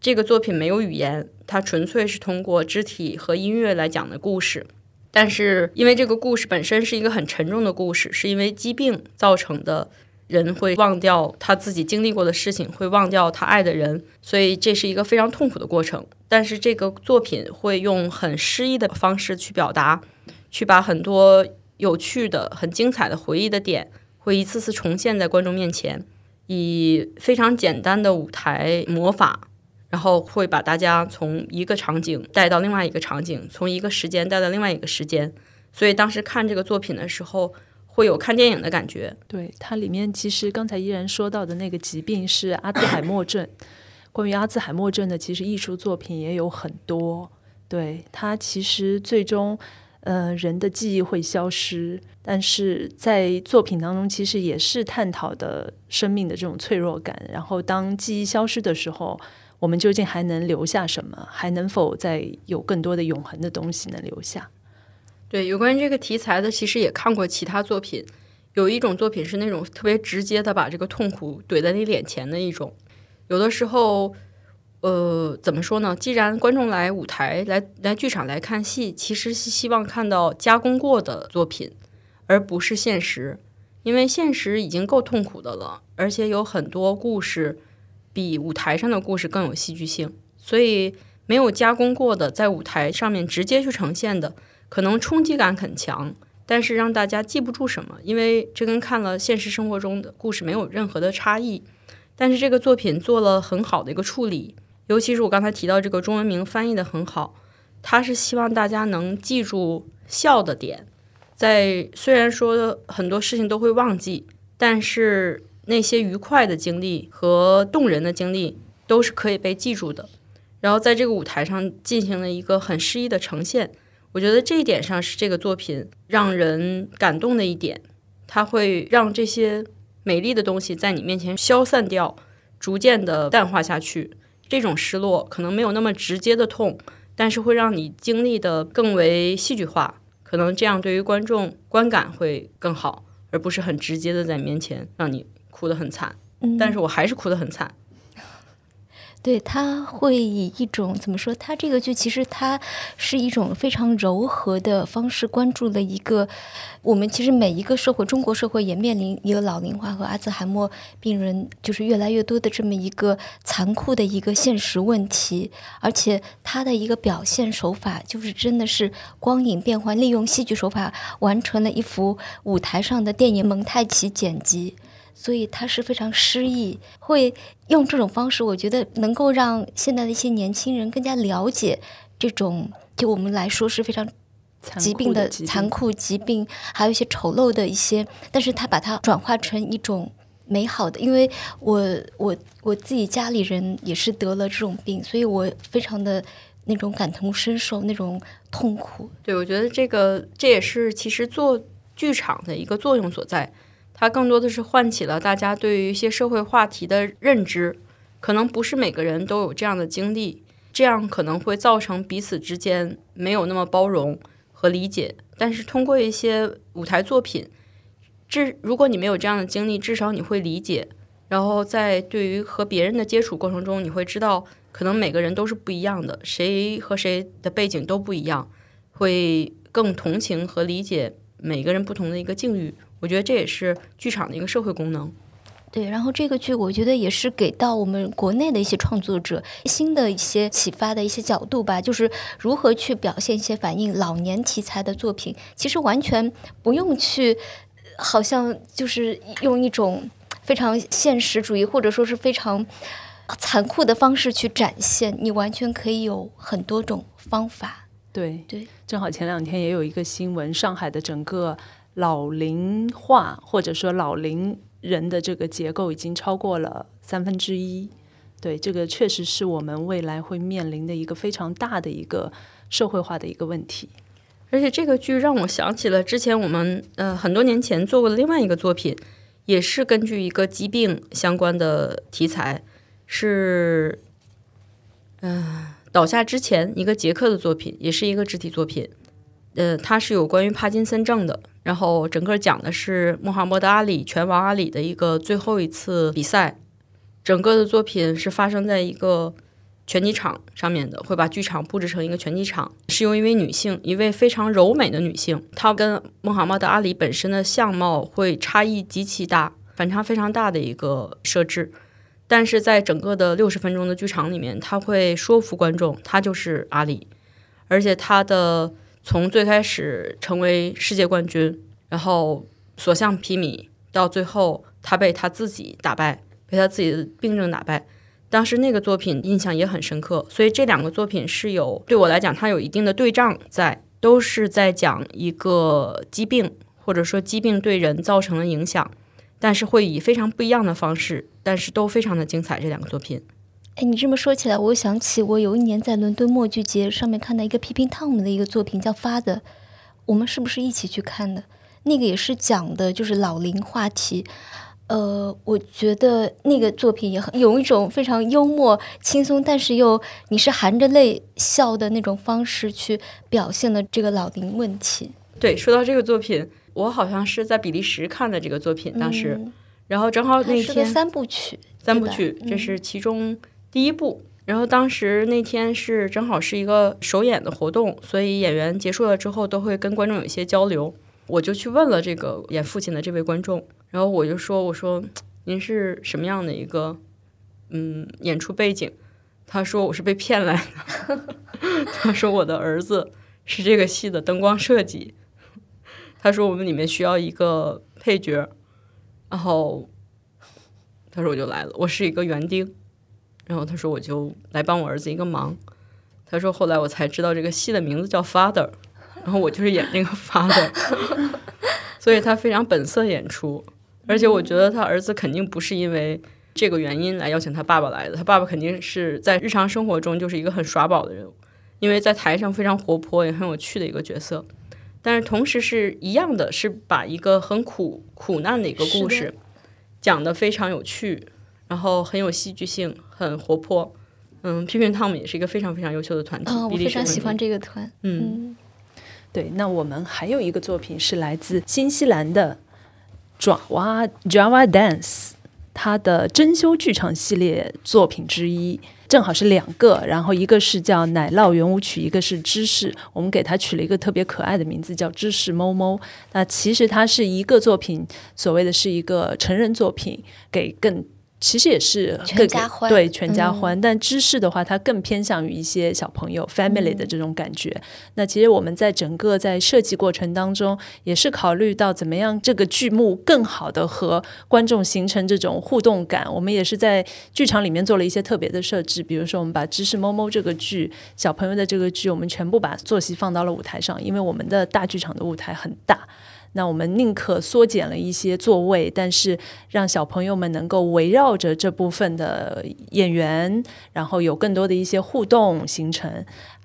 这个作品没有语言，它纯粹是通过肢体和音乐来讲的故事。但是因为这个故事本身是一个很沉重的故事，是因为疾病造成的，人会忘掉他自己经历过的事情，会忘掉他爱的人，所以这是一个非常痛苦的过程。但是这个作品会用很诗意的方式去表达，去把很多。有趣的、很精彩的回忆的点，会一次次重现在观众面前，以非常简单的舞台魔法，然后会把大家从一个场景带到另外一个场景，从一个时间带到另外一个时间。所以当时看这个作品的时候，会有看电影的感觉。对它里面，其实刚才依然说到的那个疾病是阿兹海默症。关于阿兹海默症的，其实艺术作品也有很多。对它，其实最终。呃，人的记忆会消失，但是在作品当中，其实也是探讨的生命的这种脆弱感。然后，当记忆消失的时候，我们究竟还能留下什么？还能否再有更多的永恒的东西能留下？对，有关于这个题材的，其实也看过其他作品。有一种作品是那种特别直接的，把这个痛苦怼在你脸前的一种。有的时候。呃，怎么说呢？既然观众来舞台、来来剧场来看戏，其实是希望看到加工过的作品，而不是现实。因为现实已经够痛苦的了，而且有很多故事比舞台上的故事更有戏剧性。所以，没有加工过的，在舞台上面直接去呈现的，可能冲击感很强，但是让大家记不住什么，因为这跟看了现实生活中的故事没有任何的差异。但是这个作品做了很好的一个处理，尤其是我刚才提到这个中文名翻译的很好，他是希望大家能记住笑的点，在虽然说很多事情都会忘记，但是那些愉快的经历和动人的经历都是可以被记住的。然后在这个舞台上进行了一个很诗意的呈现，我觉得这一点上是这个作品让人感动的一点，它会让这些美丽的东西在你面前消散掉，逐渐的淡化下去。这种失落可能没有那么直接的痛，但是会让你经历的更为戏剧化，可能这样对于观众观感会更好，而不是很直接的在面前让你哭得很惨。但是我还是哭得很惨。对他会以一种怎么说？他这个剧其实它是一种非常柔和的方式，关注了一个我们其实每一个社会，中国社会也面临一个老龄化和阿兹海默病人就是越来越多的这么一个残酷的一个现实问题。而且他的一个表现手法就是真的是光影变换，利用戏剧手法完成了一幅舞台上的电影蒙太奇剪辑。所以他是非常诗意，会用这种方式，我觉得能够让现在的一些年轻人更加了解这种，就我们来说是非常疾病的残酷疾病，还有一些丑陋的一些，但是他把它转化成一种美好的。因为我我我自己家里人也是得了这种病，所以我非常的那种感同身受那种痛苦。对，我觉得这个这也是其实做剧场的一个作用所在。它更多的是唤起了大家对于一些社会话题的认知，可能不是每个人都有这样的经历，这样可能会造成彼此之间没有那么包容和理解。但是通过一些舞台作品，至如果你没有这样的经历，至少你会理解。然后在对于和别人的接触过程中，你会知道，可能每个人都是不一样的，谁和谁的背景都不一样，会更同情和理解每个人不同的一个境遇。我觉得这也是剧场的一个社会功能。对，然后这个剧我觉得也是给到我们国内的一些创作者新的一些启发的一些角度吧，就是如何去表现一些反映老年题材的作品，其实完全不用去，好像就是用一种非常现实主义或者说是非常残酷的方式去展现，你完全可以有很多种方法。对对，正好前两天也有一个新闻，上海的整个。老龄化或者说老龄人的这个结构已经超过了三分之一，对这个确实是我们未来会面临的一个非常大的一个社会化的一个问题。而且这个剧让我想起了之前我们呃很多年前做过的另外一个作品，也是根据一个疾病相关的题材，是嗯倒下之前一个捷克的作品，也是一个肢体作品。呃，它是有关于帕金森症的，然后整个讲的是穆罕默德阿里拳王阿里的一个最后一次比赛。整个的作品是发生在一个拳击场上面的，会把剧场布置成一个拳击场，是由一位女性，一位非常柔美的女性，她跟穆罕默德阿里本身的相貌会差异极其大，反差非常大的一个设置。但是在整个的六十分钟的剧场里面，他会说服观众，他就是阿里，而且他的。从最开始成为世界冠军，然后所向披靡，到最后他被他自己打败，被他自己的病症打败。当时那个作品印象也很深刻，所以这两个作品是有对我来讲，它有一定的对仗在，都是在讲一个疾病，或者说疾病对人造成的影响，但是会以非常不一样的方式，但是都非常的精彩。这两个作品。哎，你这么说起来，我想起我有一年在伦敦默剧节上面看到一个皮皮汤姆的一个作品，叫《Father》，我们是不是一起去看的？那个也是讲的就是老龄话题。呃，我觉得那个作品也很有一种非常幽默、轻松，但是又你是含着泪笑的那种方式去表现了这个老龄问题。对，说到这个作品，我好像是在比利时看的这个作品，当时，然后正好那天三部曲，三部曲，这是其中。第一部，然后当时那天是正好是一个首演的活动，所以演员结束了之后都会跟观众有一些交流。我就去问了这个演父亲的这位观众，然后我就说：“我说您是什么样的一个嗯演出背景？”他说：“我是被骗来的。”他说：“我的儿子是这个戏的灯光设计。”他说：“我们里面需要一个配角。”然后。他说我就来了，我是一个园丁。然后他说我就来帮我儿子一个忙。他说后来我才知道这个戏的名字叫 Father，然后我就是演那个 Father，所以他非常本色演出。而且我觉得他儿子肯定不是因为这个原因来邀请他爸爸来的，他爸爸肯定是在日常生活中就是一个很耍宝的人物，因为在台上非常活泼也很有趣的一个角色。但是同时是一样的，是把一个很苦苦难的一个故事讲得非常有趣，然后很有戏剧性，很活泼。嗯，批评汤姆也是一个非常非常优秀的团体。啊，我非常喜欢这个团。嗯，对，那我们还有一个作品是来自新西兰的爪哇 Java Dance，它的珍馐剧场系列作品之一，正好是两个，然后一个是叫奶酪圆舞曲，一个是芝士，我们给它取了一个特别可爱的名字叫芝士猫猫。那其实它是一个作品，所谓的是一个成人作品，给更。其实也是全家欢对全家嗯欢，但芝士的话，它更偏向于一些小朋友 family 的这种感觉。那其实我们在整个在设计过程当中，也是考虑到怎么样这个剧目更好的和观众形成这种互动感。我们也是在剧场里面做了一些特别的设置，比如说我们把《知识猫猫》这个剧小朋友的这个剧，我们全部把坐席放到了舞台上，因为我们的大剧场的舞台很大。那我们宁可缩减了一些座位，但是让小朋友们能够围绕着这部分的演员，然后有更多的一些互动形成。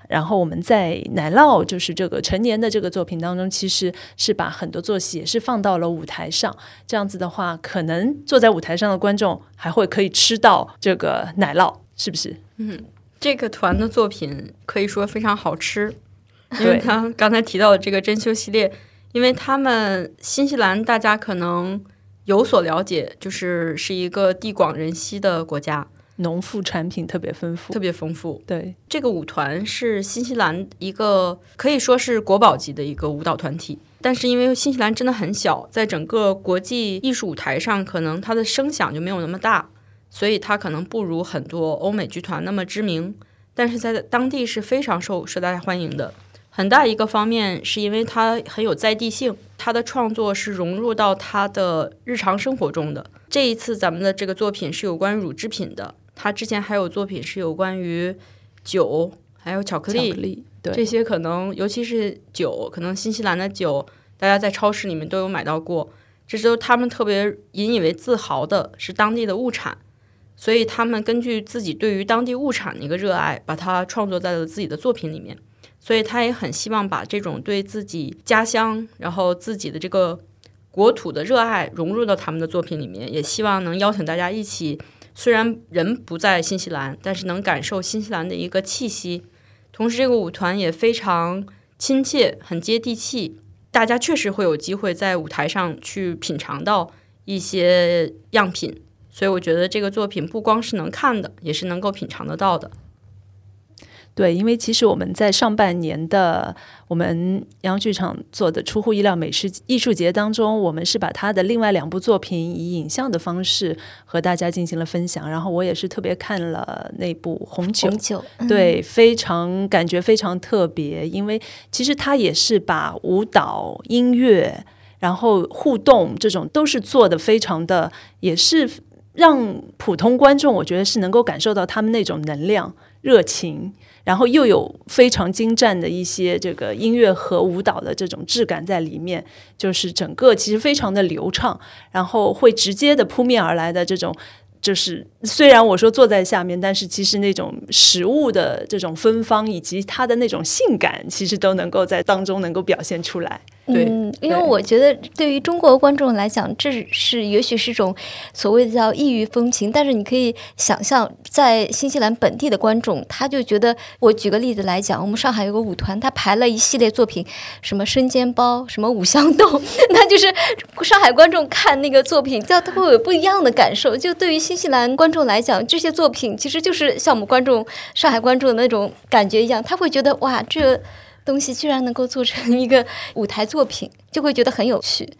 然后我们在奶酪就是这个成年的这个作品当中，其实是把很多作息也是放到了舞台上。这样子的话，可能坐在舞台上的观众还会可以吃到这个奶酪，是不是？嗯这个团的作品可以说非常好吃，因为对他刚才提到的这个珍馐系列，因为他们新西兰大家可能有所了解，就是是一个地广人稀的国家，农副产品特别丰富特，别丰富。对，这个舞团是新西兰一个可以说是国宝级的一个舞蹈团体，但是因为新西兰真的很小，在整个国际艺术舞台上，可能它的声响就没有那么大，所以它可能不如很多欧美剧团那么知名，但是在当地是非常受受大家欢迎的。很大一个方面是因为他很有在地性，他的创作是融入到他的日常生活中的。这一次咱们的这个作品是有关乳制品的，他之前还有作品是有关于酒，还有巧克力，巧克力，对，这些可能尤其是酒，可能新西兰的酒，大家在超市里面都有买到过。这都是他们特别引以为自豪的，是当地的物产，所以他们根据自己对于当地物产的一个热爱，把它创作在了自己的作品里面。所以他也很希望把这种对自己家乡，然后自己的这个国土的热爱融入到他们的作品里面，也希望能邀请大家一起，虽然人不在新西兰，但是能感受新西兰的一个气息。同时，这个舞团也非常亲切，很接地气，大家确实会有机会在舞台上去品尝到一些样品。所以，我觉得这个作品不光是能看的，也是能够品尝得到的。对，因为其实我们在上半年的我们央剧场做的出乎意料美食艺术节当中，我们是把他的另外两部作品以影像的方式和大家进行了分享。然后我也是特别看了那部《红酒》，红酒，嗯对，非常感觉非常特别，因为其实他也是把舞蹈、音乐，然后互动这种都是做的非常的，也是让普通观众我觉得是能够感受到他们那种能量、热情。然后又有非常精湛的一些这个音乐和舞蹈的这种质感在里面，就是整个其实非常的流畅，然后会直接的扑面而来的这种，就是虽然我说坐在下面，但是其实那种食物的这种芬芳以及它的那种性感，其实都能够在当中能够表现出来。对嗯，因为我觉得对于中国观众来讲，这是也许是种所谓的叫异域风情，但是你可以想象，在新西兰本地的观众，他就觉得，我举个例子来讲，我们上海有个舞团，他排了一系列作品，什么生煎包，什么五香豆，那就是上海观众看那个作品，这他会有不一样的感受。就对于新西兰观众来讲，这些作品其实就是像我们观众上海观众的那种感觉一样，他会觉得哇，这。东西居然能够做成一个 舞台作品，就会觉得很有趣。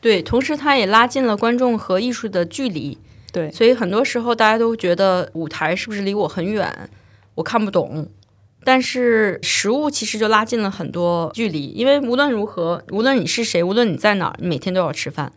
对，同时它也拉近了观众和艺术的距离。对所以很多时候大家都觉得舞台是不是离我很远，我看不懂。但是食物其实就拉近了很多距离，因为无论如何，无论你是谁，无论你在哪儿，你每天都要吃饭，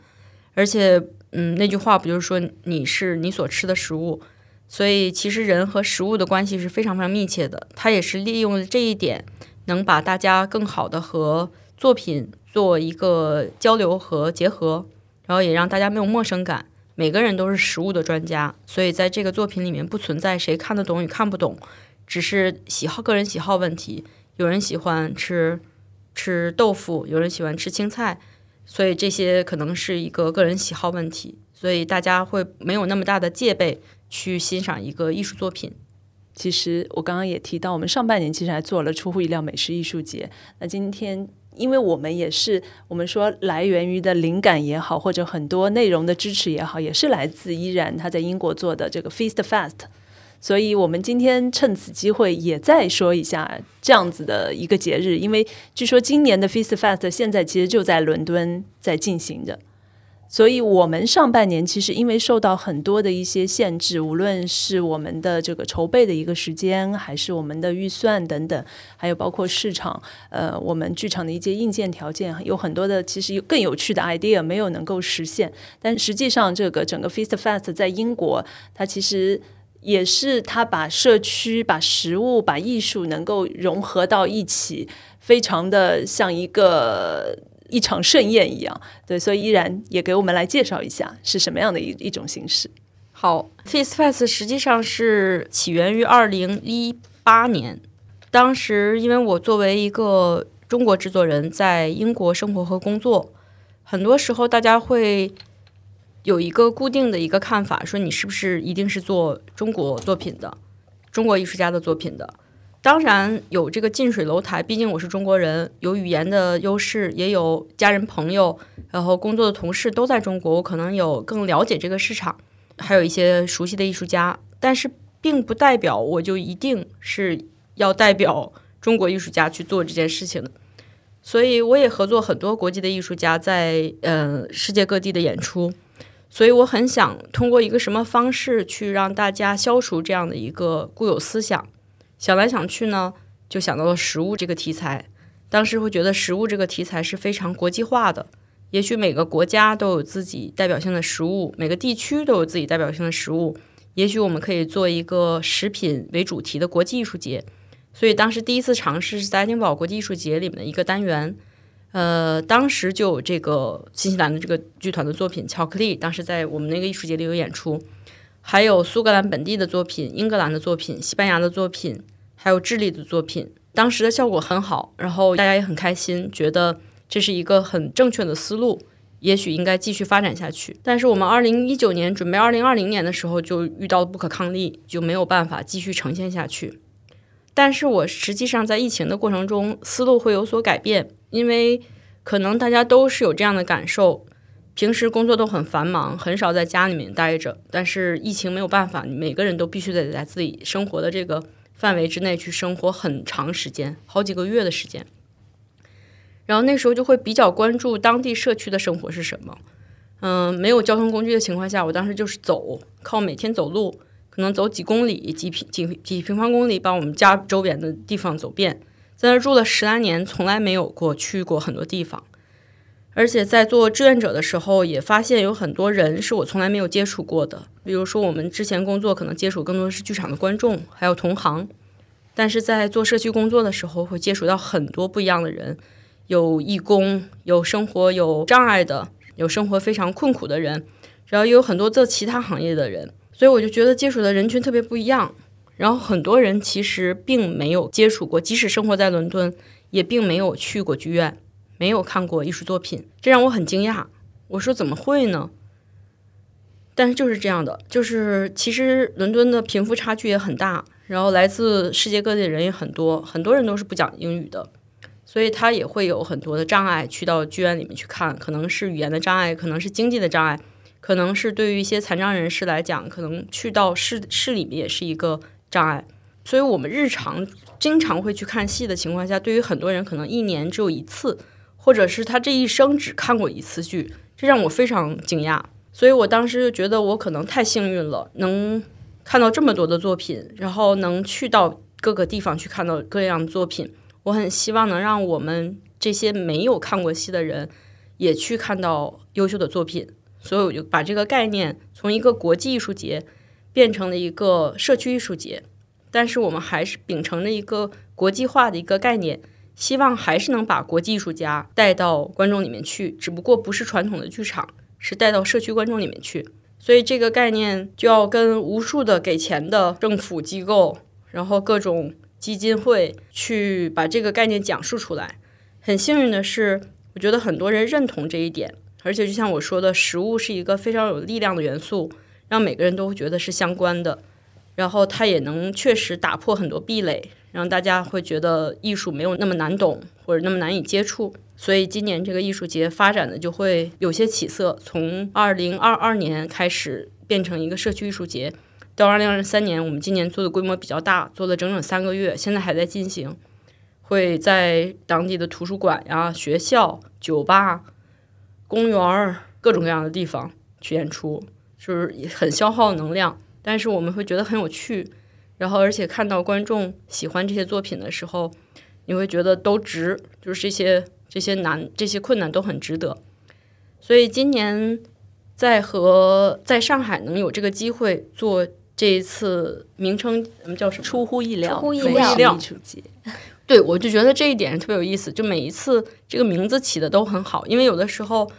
而且嗯，那句话不就是说你是你所吃的食物？所以其实人和食物的关系是非常非常密切的。他也是利用这一点，能把大家更好的和作品做一个交流和结合，然后也让大家没有陌生感。每个人都是食物的专家，所以在这个作品里面不存在谁看得懂与看不懂，只是喜好个人喜好问题。有人喜欢吃吃豆腐，有人喜欢吃青菜，所以这些可能是一个个人喜好问题。所以大家会没有那么大的戒备去欣赏一个艺术作品。其实我刚刚也提到，我们上半年其实还做了出乎意料美食艺术节。那今天。因为我们也是，我们说来源于的灵感也好，或者很多内容的支持也好，也是来自依然他在英国做的这个 Feast Fast。所以，我们今天趁此机会也再说一下这样子的一个节日，因为据说今年的 Feast Fast 现在其实就在伦敦在进行着。所以，我们上半年其实因为受到很多的一些限制，无论是我们的这个筹备的一个时间，还是我们的预算等等，还有包括市场，呃，我们剧场的一些硬件条件，有很多的其实有更有趣的 idea 没有能够实现。但实际上，这个整个 Fest Fest 在英国，它其实也是它把社区、把食物、把艺术能够融合到一起，非常的像一个。一场盛宴一样，对，所以依然也给我们来介绍一下是什么样的一一种形式。好，Face Fest 实际上是起源于二零一八年，当时因为我作为一个中国制作人，在英国生活和工作，很多时候大家会有一个固定的一个看法，说你是不是一定是做中国作品的，中国艺术家的作品的。当然有这个近水楼台，毕竟我是中国人，有语言的优势，也有家人朋友，然后工作的同事都在中国，我可能有更了解这个市场，还有一些熟悉的艺术家。但是并不代表我就一定是要代表中国艺术家去做这件事情的。所以我也合作很多国际的艺术家在呃世界各地的演出，所以我很想通过一个什么方式去让大家消除这样的一个固有思想。想来想去呢，就想到了食物这个题材。当时会觉得食物这个题材是非常国际化的，也许每个国家都有自己代表性的食物，每个地区都有自己代表性的食物。也许我们可以做一个食品为主题的国际艺术节。所以当时第一次尝试是在爱丁堡国际艺术节里面的一个单元。呃，当时就有这个新西兰的这个剧团的作品《巧克力》，当时在我们那个艺术节里有演出，还有苏格兰本地的作品、英格兰的作品、西班牙的作品。还有智利的作品，当时的效果很好，然后大家也很开心，觉得这是一个很正确的思路，也许应该继续发展下去。但是我们二零一九年准备二零二零年的时候，就遇到了不可抗力，就没有办法继续呈现下去。但是我实际上在疫情的过程中，思路会有所改变，因为可能大家都是有这样的感受，平时工作都很繁忙，很少在家里面待着，但是疫情没有办法，每个人都必须得在自己生活的这个。范围之内去生活很长时间，好几个月的时间。然后那时候就会比较关注当地社区的生活是什么。嗯，没有交通工具的情况下，我当时就是走，靠每天走路，可能走几公里、几平几几平方公里，把我们家周边的地方走遍。在那住了十来年，从来没有过去过很多地方。而且在做志愿者的时候，也发现有很多人是我从来没有接触过的。比如说，我们之前工作可能接触更多的是剧场的观众，还有同行。但是在做社区工作的时候，会接触到很多不一样的人，有义工，有生活有障碍的，有生活非常困苦的人，然后也有很多做其他行业的人。所以我就觉得接触的人群特别不一样。然后很多人其实并没有接触过，即使生活在伦敦，也并没有去过剧院。没有看过艺术作品，这让我很惊讶。我说怎么会呢？但是就是这样的，就是其实伦敦的贫富差距也很大，然后来自世界各地的人也很多，很多人都是不讲英语的，所以他也会有很多的障碍去到剧院里面去看，可能是语言的障碍，可能是经济的障碍，可能是对于一些残障人士来讲，可能去到市市里面也是一个障碍。所以我们日常经常会去看戏的情况下，对于很多人可能一年只有一次。或者是他这一生只看过一次剧，这让我非常惊讶。所以我当时就觉得我可能太幸运了，能看到这么多的作品，然后能去到各个地方去看到各样的作品。我很希望能让我们这些没有看过戏的人也去看到优秀的作品。所以我就把这个概念从一个国际艺术节变成了一个社区艺术节。但是我们还是秉承着一个国际化的一个概念，希望还是能把国际艺术家带到观众里面去，只不过不是传统的剧场，是带到社区观众里面去。所以这个概念就要跟无数的给钱的政府机构，然后各种基金会去把这个概念讲述出来。很幸运的是，我觉得很多人认同这一点，而且就像我说的，食物是一个非常有力量的元素，让每个人都觉得是相关的。然后它也能确实打破很多壁垒，让大家会觉得艺术没有那么难懂或者那么难以接触。所以今年这个艺术节发展的就会有些起色，从二零二二年开始变成一个社区艺术节，到二零二三年我们今年做的规模比较大，做了整整三个月，现在还在进行，会在当地的图书馆呀、学校、酒吧、公园儿各种各样的地方去演出，就是很消耗能量。但是我们会觉得很有趣，然后而且看到观众喜欢这些作品的时候，你会觉得都值，就是这些这些难这些困难都很值得。所以今年在和在上海能有这个机会做这一次名称我们叫什么？出乎意料，出乎意料艺术节。对，我就觉得这一点特别有意思，就每一次这个名字起的都很好，因为有的时候。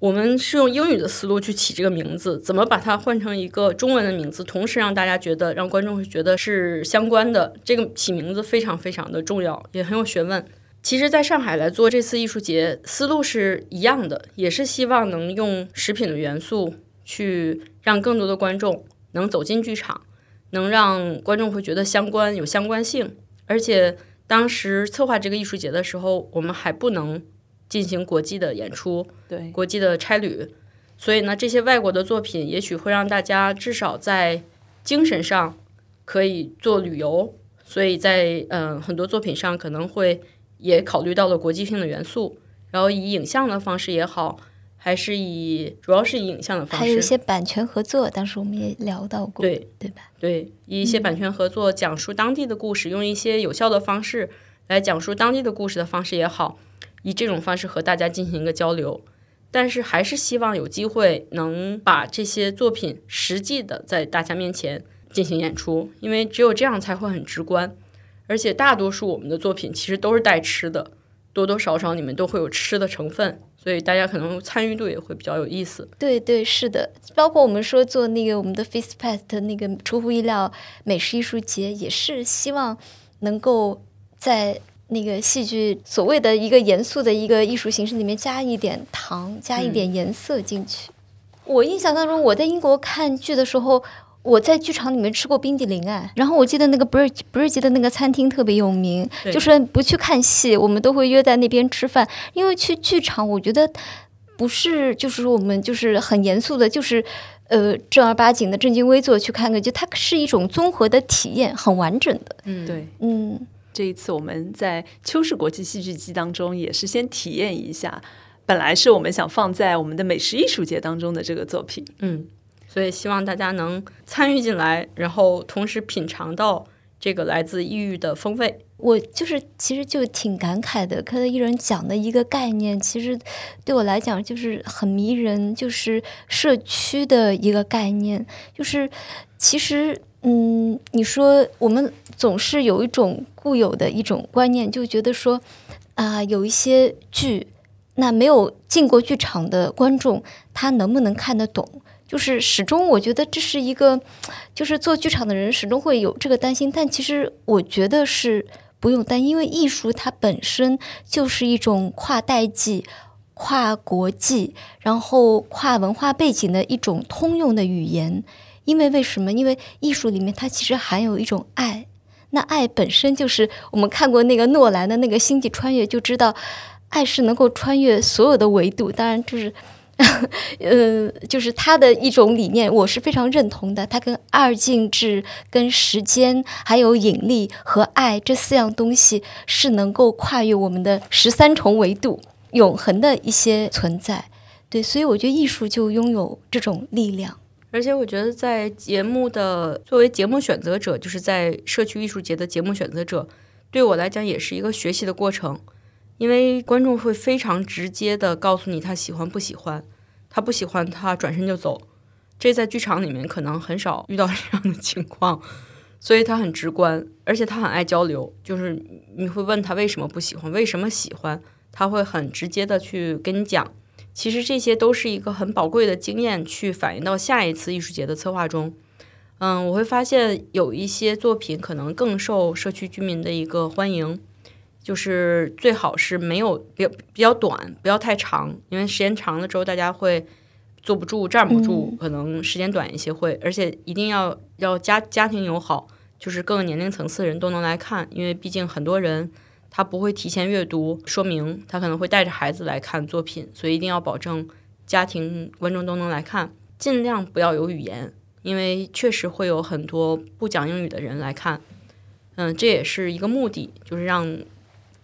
我们是用英语的思路去起这个名字，怎么把它换成一个中文的名字，同时让大家觉得，让观众会觉得是相关的。这个起名字非常非常的重要，也很有学问。其实，在上海来做这次艺术节，思路是一样的，也是希望能用食品的元素去让更多的观众能走进剧场，能让观众会觉得相关、有相关性。而且，当时策划这个艺术节的时候，我们还不能。进行国际的演出，对。国际的差旅，所以呢，这些外国的作品也许会让大家至少在精神上可以做旅游，所以在嗯很多作品上可能会也考虑到了国际性的元素，然后以影像的方式也好，还是以主要是以影像的方式，还有一些版权合作，当时我们也聊到过，对。对吧？对，以一些版权合作讲述当地的故事，用一些有效的方式来讲述当地的故事的方式也好。以这种方式和大家进行一个交流，但是还是希望有机会能把这些作品实际的在大家面前进行演出，因为只有这样才会很直观。而且大多数我们的作品其实都是带吃的，多多少少你们都会有吃的成分，所以大家可能参与度也会比较有意思。对对，是的，包括我们说做那个我们的 Face Past 那个出乎意料美食艺术节，也是希望能够在。那个戏剧所谓的一个严肃的一个艺术形式里面加一点糖，加一点颜色进去。我印象当中，我在英国看剧的时候，我在剧场里面吃过冰激凌哎。然后我记得那个 Bridge Bridge 的那个餐厅特别有名，就是不去看戏，我们都会约在那边吃饭。因为去剧场，我觉得不是就是说我们就是很严肃的，就是呃正儿八经的正襟危坐去看个，就它是一种综合的体验，很完整的。嗯，对，嗯。这一次我们在秋氏国际戏剧季当中，也是先体验一下，本来是我们想放在我们的美食艺术节当中的这个作品，嗯，所以希望大家能参与进来，然后同时品尝到这个来自异域的风味。我就是其实就挺感慨的，看到艺人讲的一个概念，其实对我来讲就是很迷人，就是社区的一个概念，就是其实。嗯，你说我们总是有一种固有的一种观念，就觉得说啊，有一些剧，那没有进过剧场的观众，他能不能看得懂？就是始终我觉得这是一个，就是做剧场的人始终会有这个担心。但其实我觉得是不用担，因为艺术它本身就是一种跨代际、跨国际，然后跨文化背景的一种通用的语言。因为为什么？因为艺术里面它其实含有一种爱，那爱本身就是我们看过那个诺兰的那个星际穿越，就知道爱是能够穿越所有的维度。当然，就是，呃，就是他的一种理念，我是非常认同的。它跟二进制、跟时间、还有引力和爱这四样东西是能够跨越我们的十三重维度、永恒的一些存在。对，所以我觉得艺术就拥有这种力量。而且我觉得，在节目的作为节目选择者，就是在社区艺术节的节目选择者，对我来讲也是一个学习的过程，因为观众会非常直接的告诉你他喜欢不喜欢，他不喜欢他转身就走。这在剧场里面可能很少遇到 这样的情况，所以他很直观，而且他很爱交流。就是你会问他为什么不喜欢，为什么喜欢，他会很直接的去跟你讲。其实这些都是一个很宝贵的经验，去反映到下一次艺术节的策划中。嗯，我会发现有一些作品可能更受社区居民的一个欢迎，就是最好是没有比比较短，不要太长，因为时间长了之后大家会。坐不住，站不住，可能时间短一些会，而且一定要要家家庭友好，就是各个年龄层次的人都能来看，因为毕竟很多人他不会提前阅读说明，他可能会带着孩子来看作品，所以一定要保证家庭观众都能来看，尽量不要有语言，因为确实会有很多不讲英语的人来看，嗯，这也是一个目的，就是让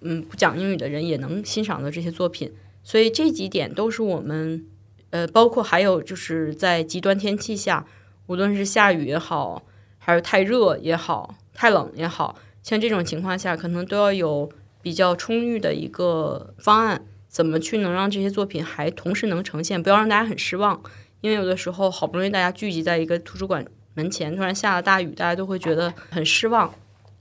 嗯不讲英语的人也能欣赏到这些作品，所以这几点都是我们。呃，包括还有就是在极端天气下，无论是下雨也好，还是太热也好，太冷也好，像这种情况下，可能都要有比较充裕的一个方案，怎么去能让这些作品还同时能呈现，不要让大家很失望。因为有的时候好不容易大家聚集在一个图书馆门前，突然下了大雨，大家都会觉得很失望。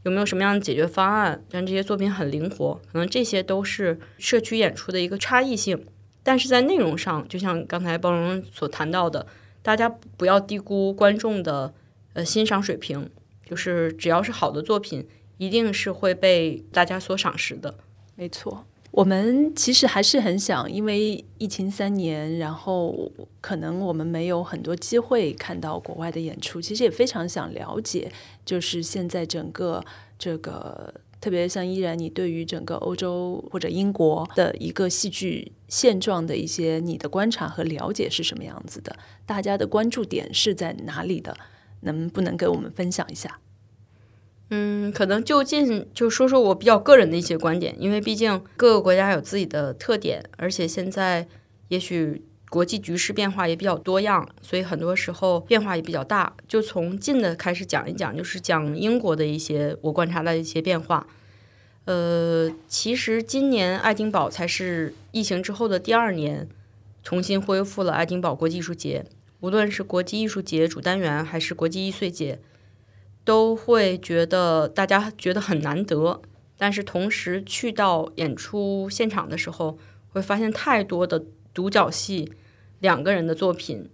有没有什么样的解决方案，让这些作品很灵活？可能这些都是社区演出的一个差异性。但是在内容上，就像刚才包容所谈到的，大家不要低估观众的呃欣赏水平。就是只要是好的作品，一定是会被大家所赏识的。没错，我们其实还是很想，因为疫情三年，然后可能我们没有很多机会看到国外的演出，其实也非常想了解，就是现在整个这个。特别像依然，你对于整个欧洲或者英国的一个戏剧现状的一些你的观察和了解是什么样子的？大家的关注点是在哪里的？能不能给我们分享一下？嗯，可能就近就说说我比较个人的一些观点，因为毕竟各个国家有自己的特点，而且现在也许。国际局势变化也比较多样，所以很多时候变化也比较大。就从近的开始讲一讲，就是讲英国的一些我观察的一些变化。呃，其实今年爱丁堡才是疫情之后的第二年，重新恢复了爱丁堡国际艺术节。无论是国际艺术节主单元还是国际艺穗节，都会觉得大家觉得很难得。但是同时去到演出现场的时候，会发现太多的。独角戏，两个人的作品，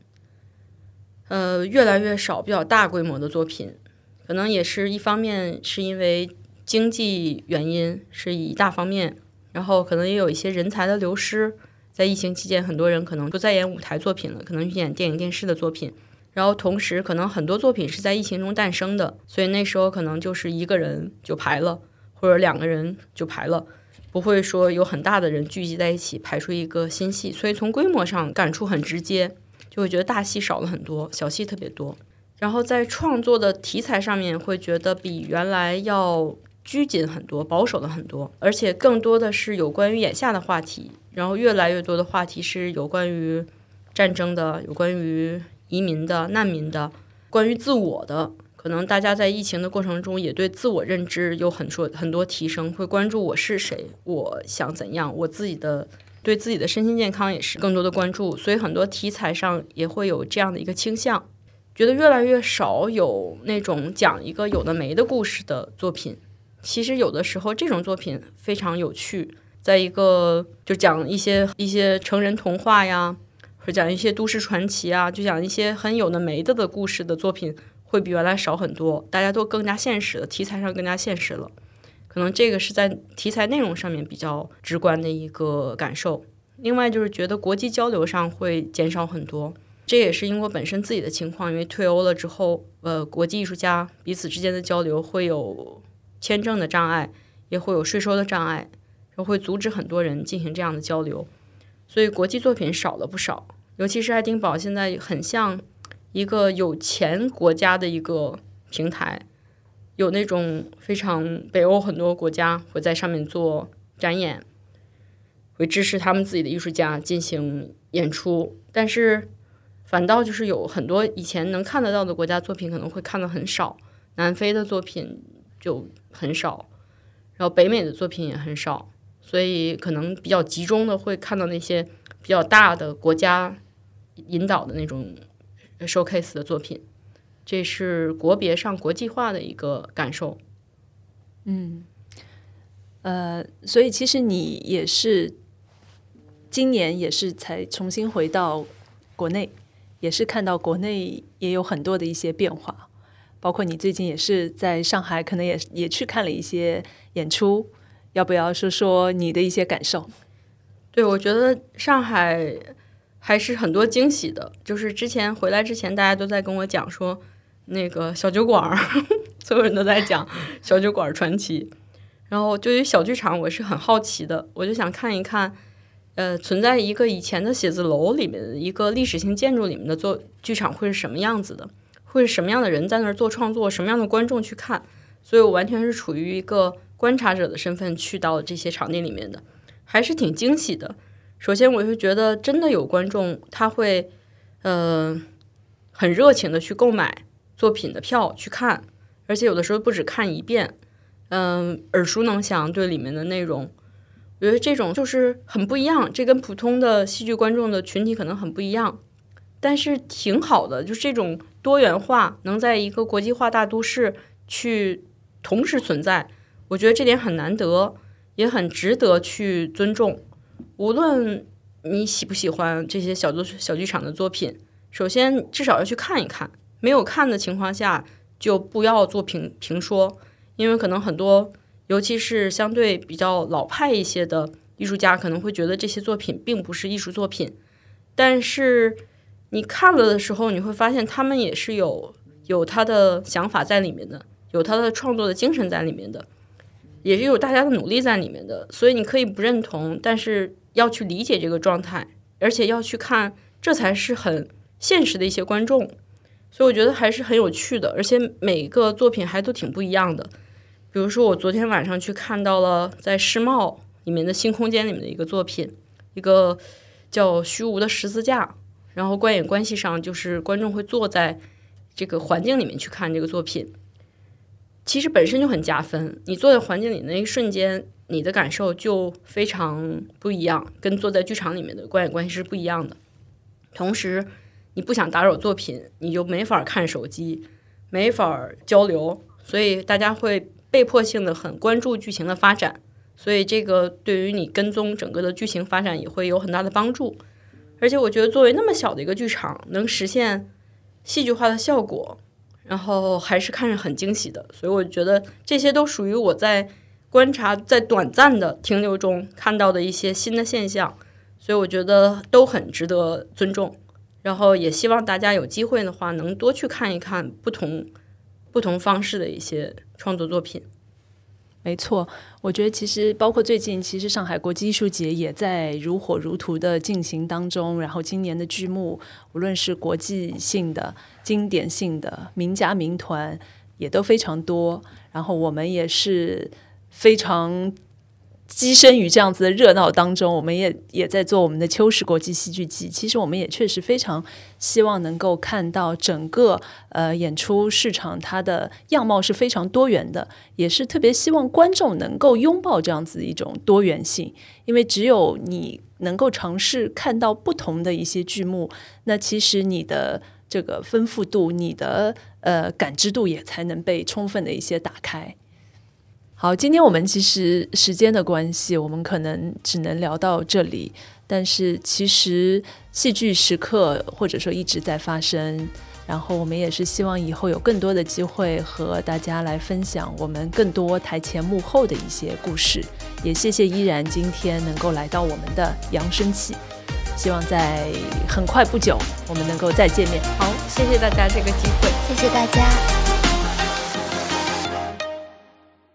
呃，越来越少比较大规模的作品，可能也是一方面是因为经济原因是一大方面，然后可能也有一些人才的流失，在疫情期间，很多人可能不再演舞台作品了，可能去演电影电视的作品，然后同时可能很多作品是在疫情中诞生的，所以那时候可能就是一个人就排了，或者两个人就排了。不会说有很大的人聚集在一起排出一个新戏，所以从规模上感触很直接，就会觉得大戏少了很多，小戏特别多。然后在创作的题材上面，会觉得比原来要拘谨很多，保守了很多，而且更多的是有关于眼下的话题。然后越来越多的话题是有关于战争的，有关于移民的、难民的，关于自我的。可能大家在疫情的过程中也对自我认知有很多很多提升，会关注我是谁，我想怎样，我自己的对自己的身心健康也是更多的关注，所以很多题材上也会有这样的一个倾向，觉得越来越少有那种讲一个有的没的故事的作品。其实有的时候这种作品非常有趣，在一个就讲一些一些成人童话呀，或者讲一些都市传奇啊，就讲一些很有的没的的故事的作品。会比原来少很多，大家都更加现实了，题材上更加现实了。可能这个是在题材内容上面比较直观的一个感受。另外就是觉得国际交流上会减少很多，这也是英国本身自己的情况，因为退欧了之后，呃，国际艺术家彼此之间的交流会有签证的障碍，也会有税收的障碍，然后会阻止很多人进行这样的交流，所以国际作品少了不少。尤其是爱丁堡现在很像。一个有钱国家的一个平台，有那种非常北欧很多国家会在上面做展演，会支持他们自己的艺术家进行演出，但是反倒就是有很多以前能看得到的国家作品可能会看的很少，南非的作品就很少，然后北美的作品也很少，所以可能比较集中的会看到那些比较大的国家。引导的那种 showcase 的作品，这是国别上国际化的一个感受。嗯呃，所以其实你也是今年也是才重新回到国内，也是看到国内也有很多的一些变化，包括你最近也是在上海，可能也也去看了一些演出，要不要说说你的一些感受？对，我觉得上海还是很多惊喜的。就是之前回来之前，大家都在跟我讲说，那个小酒馆儿，所有人都在讲小酒馆传奇。然后对于小剧场，我是很好奇的，我就想看一看，呃，存在一个以前的写字楼里面的一个历史性建筑里面的做剧场会是什么样子的，会是什么样的人在那儿做创作，什么样的观众去看。所以我完全是处于一个观察者的身份去到这些场地里面的。还是挺惊喜的。首先，我就觉得真的有观众他会，呃，很热情的去购买作品的票去看，而且有的时候不止看一遍，嗯、耳熟能详对里面的内容。我觉得这种就是很不一样，这跟普通的戏剧观众的群体可能很不一样，但是挺好的，就是这种多元化能在一个国际化大都市去同时存在，我觉得这点很难得。也很值得去尊重。无论你喜不喜欢这些小作小剧场的作品，首先至少要去看一看。没有看的情况下，就不要做评评说，因为可能很多，尤其是相对比较老派一些的艺术家，可能会觉得这些作品并不是艺术作品。但是你看了的时候，你会发现他们也是有有他的想法在里面的，有他的创作的精神在里面的。也是有大家的努力在里面的，所以你可以不认同，但是要去理解这个状态，而且要去看，这才是很现实的一些观众。所以我觉得还是很有趣的，而且每个作品还都挺不一样的。比如说，我昨天晚上去看到了在世贸里面的新空间里面的一个作品，一个叫《虚无的十字架》，然后观演关系上就是观众会坐在这个环境里面去看这个作品。其实本身就很加分。你坐在环境里那一瞬间，你的感受就非常不一样，跟坐在剧场里面的观演关系是不一样的。同时，你不想打扰作品，你就没法看手机，没法交流，所以大家会被迫性的很关注剧情的发展。所以这个对于你跟踪整个的剧情发展也会有很大的帮助。而且我觉得，作为那么小的一个剧场，能实现戏剧化的效果。然后还是看着很惊喜的，所以我觉得这些都属于我在观察、在短暂的停留中看到的一些新的现象，所以我觉得都很值得尊重。然后也希望大家有机会的话，能多去看一看不同不同方式的一些创作作品。没错，我觉得其实包括最近，其实上海国际艺术节也在如火如荼的进行当中。然后今年的剧目，无论是国际性的、经典性的、名家名团，也都非常多。然后我们也是非常跻身于这样子的热闹当中。我们也也在做我们的秋实国际戏剧季。其实我们也确实非常希望能够看到整个呃演出市场它的样貌是非常多元的，也是特别希望观众能够拥抱这样子一种多元性，因为只有你能够尝试看到不同的一些剧目，那其实你的这个丰富度、你的呃感知度也才能被充分的一些打开。好，今天我们其实时间的关系，我们可能只能聊到这里。但是其实戏剧时刻或者说一直在发生，然后我们也是希望以后有更多的机会和大家来分享我们更多台前幕后的一些故事。也谢谢依然今天能够来到我们的扬声器，希望在很快不久我们能够再见面。好，谢谢大家这个机会。谢谢大家。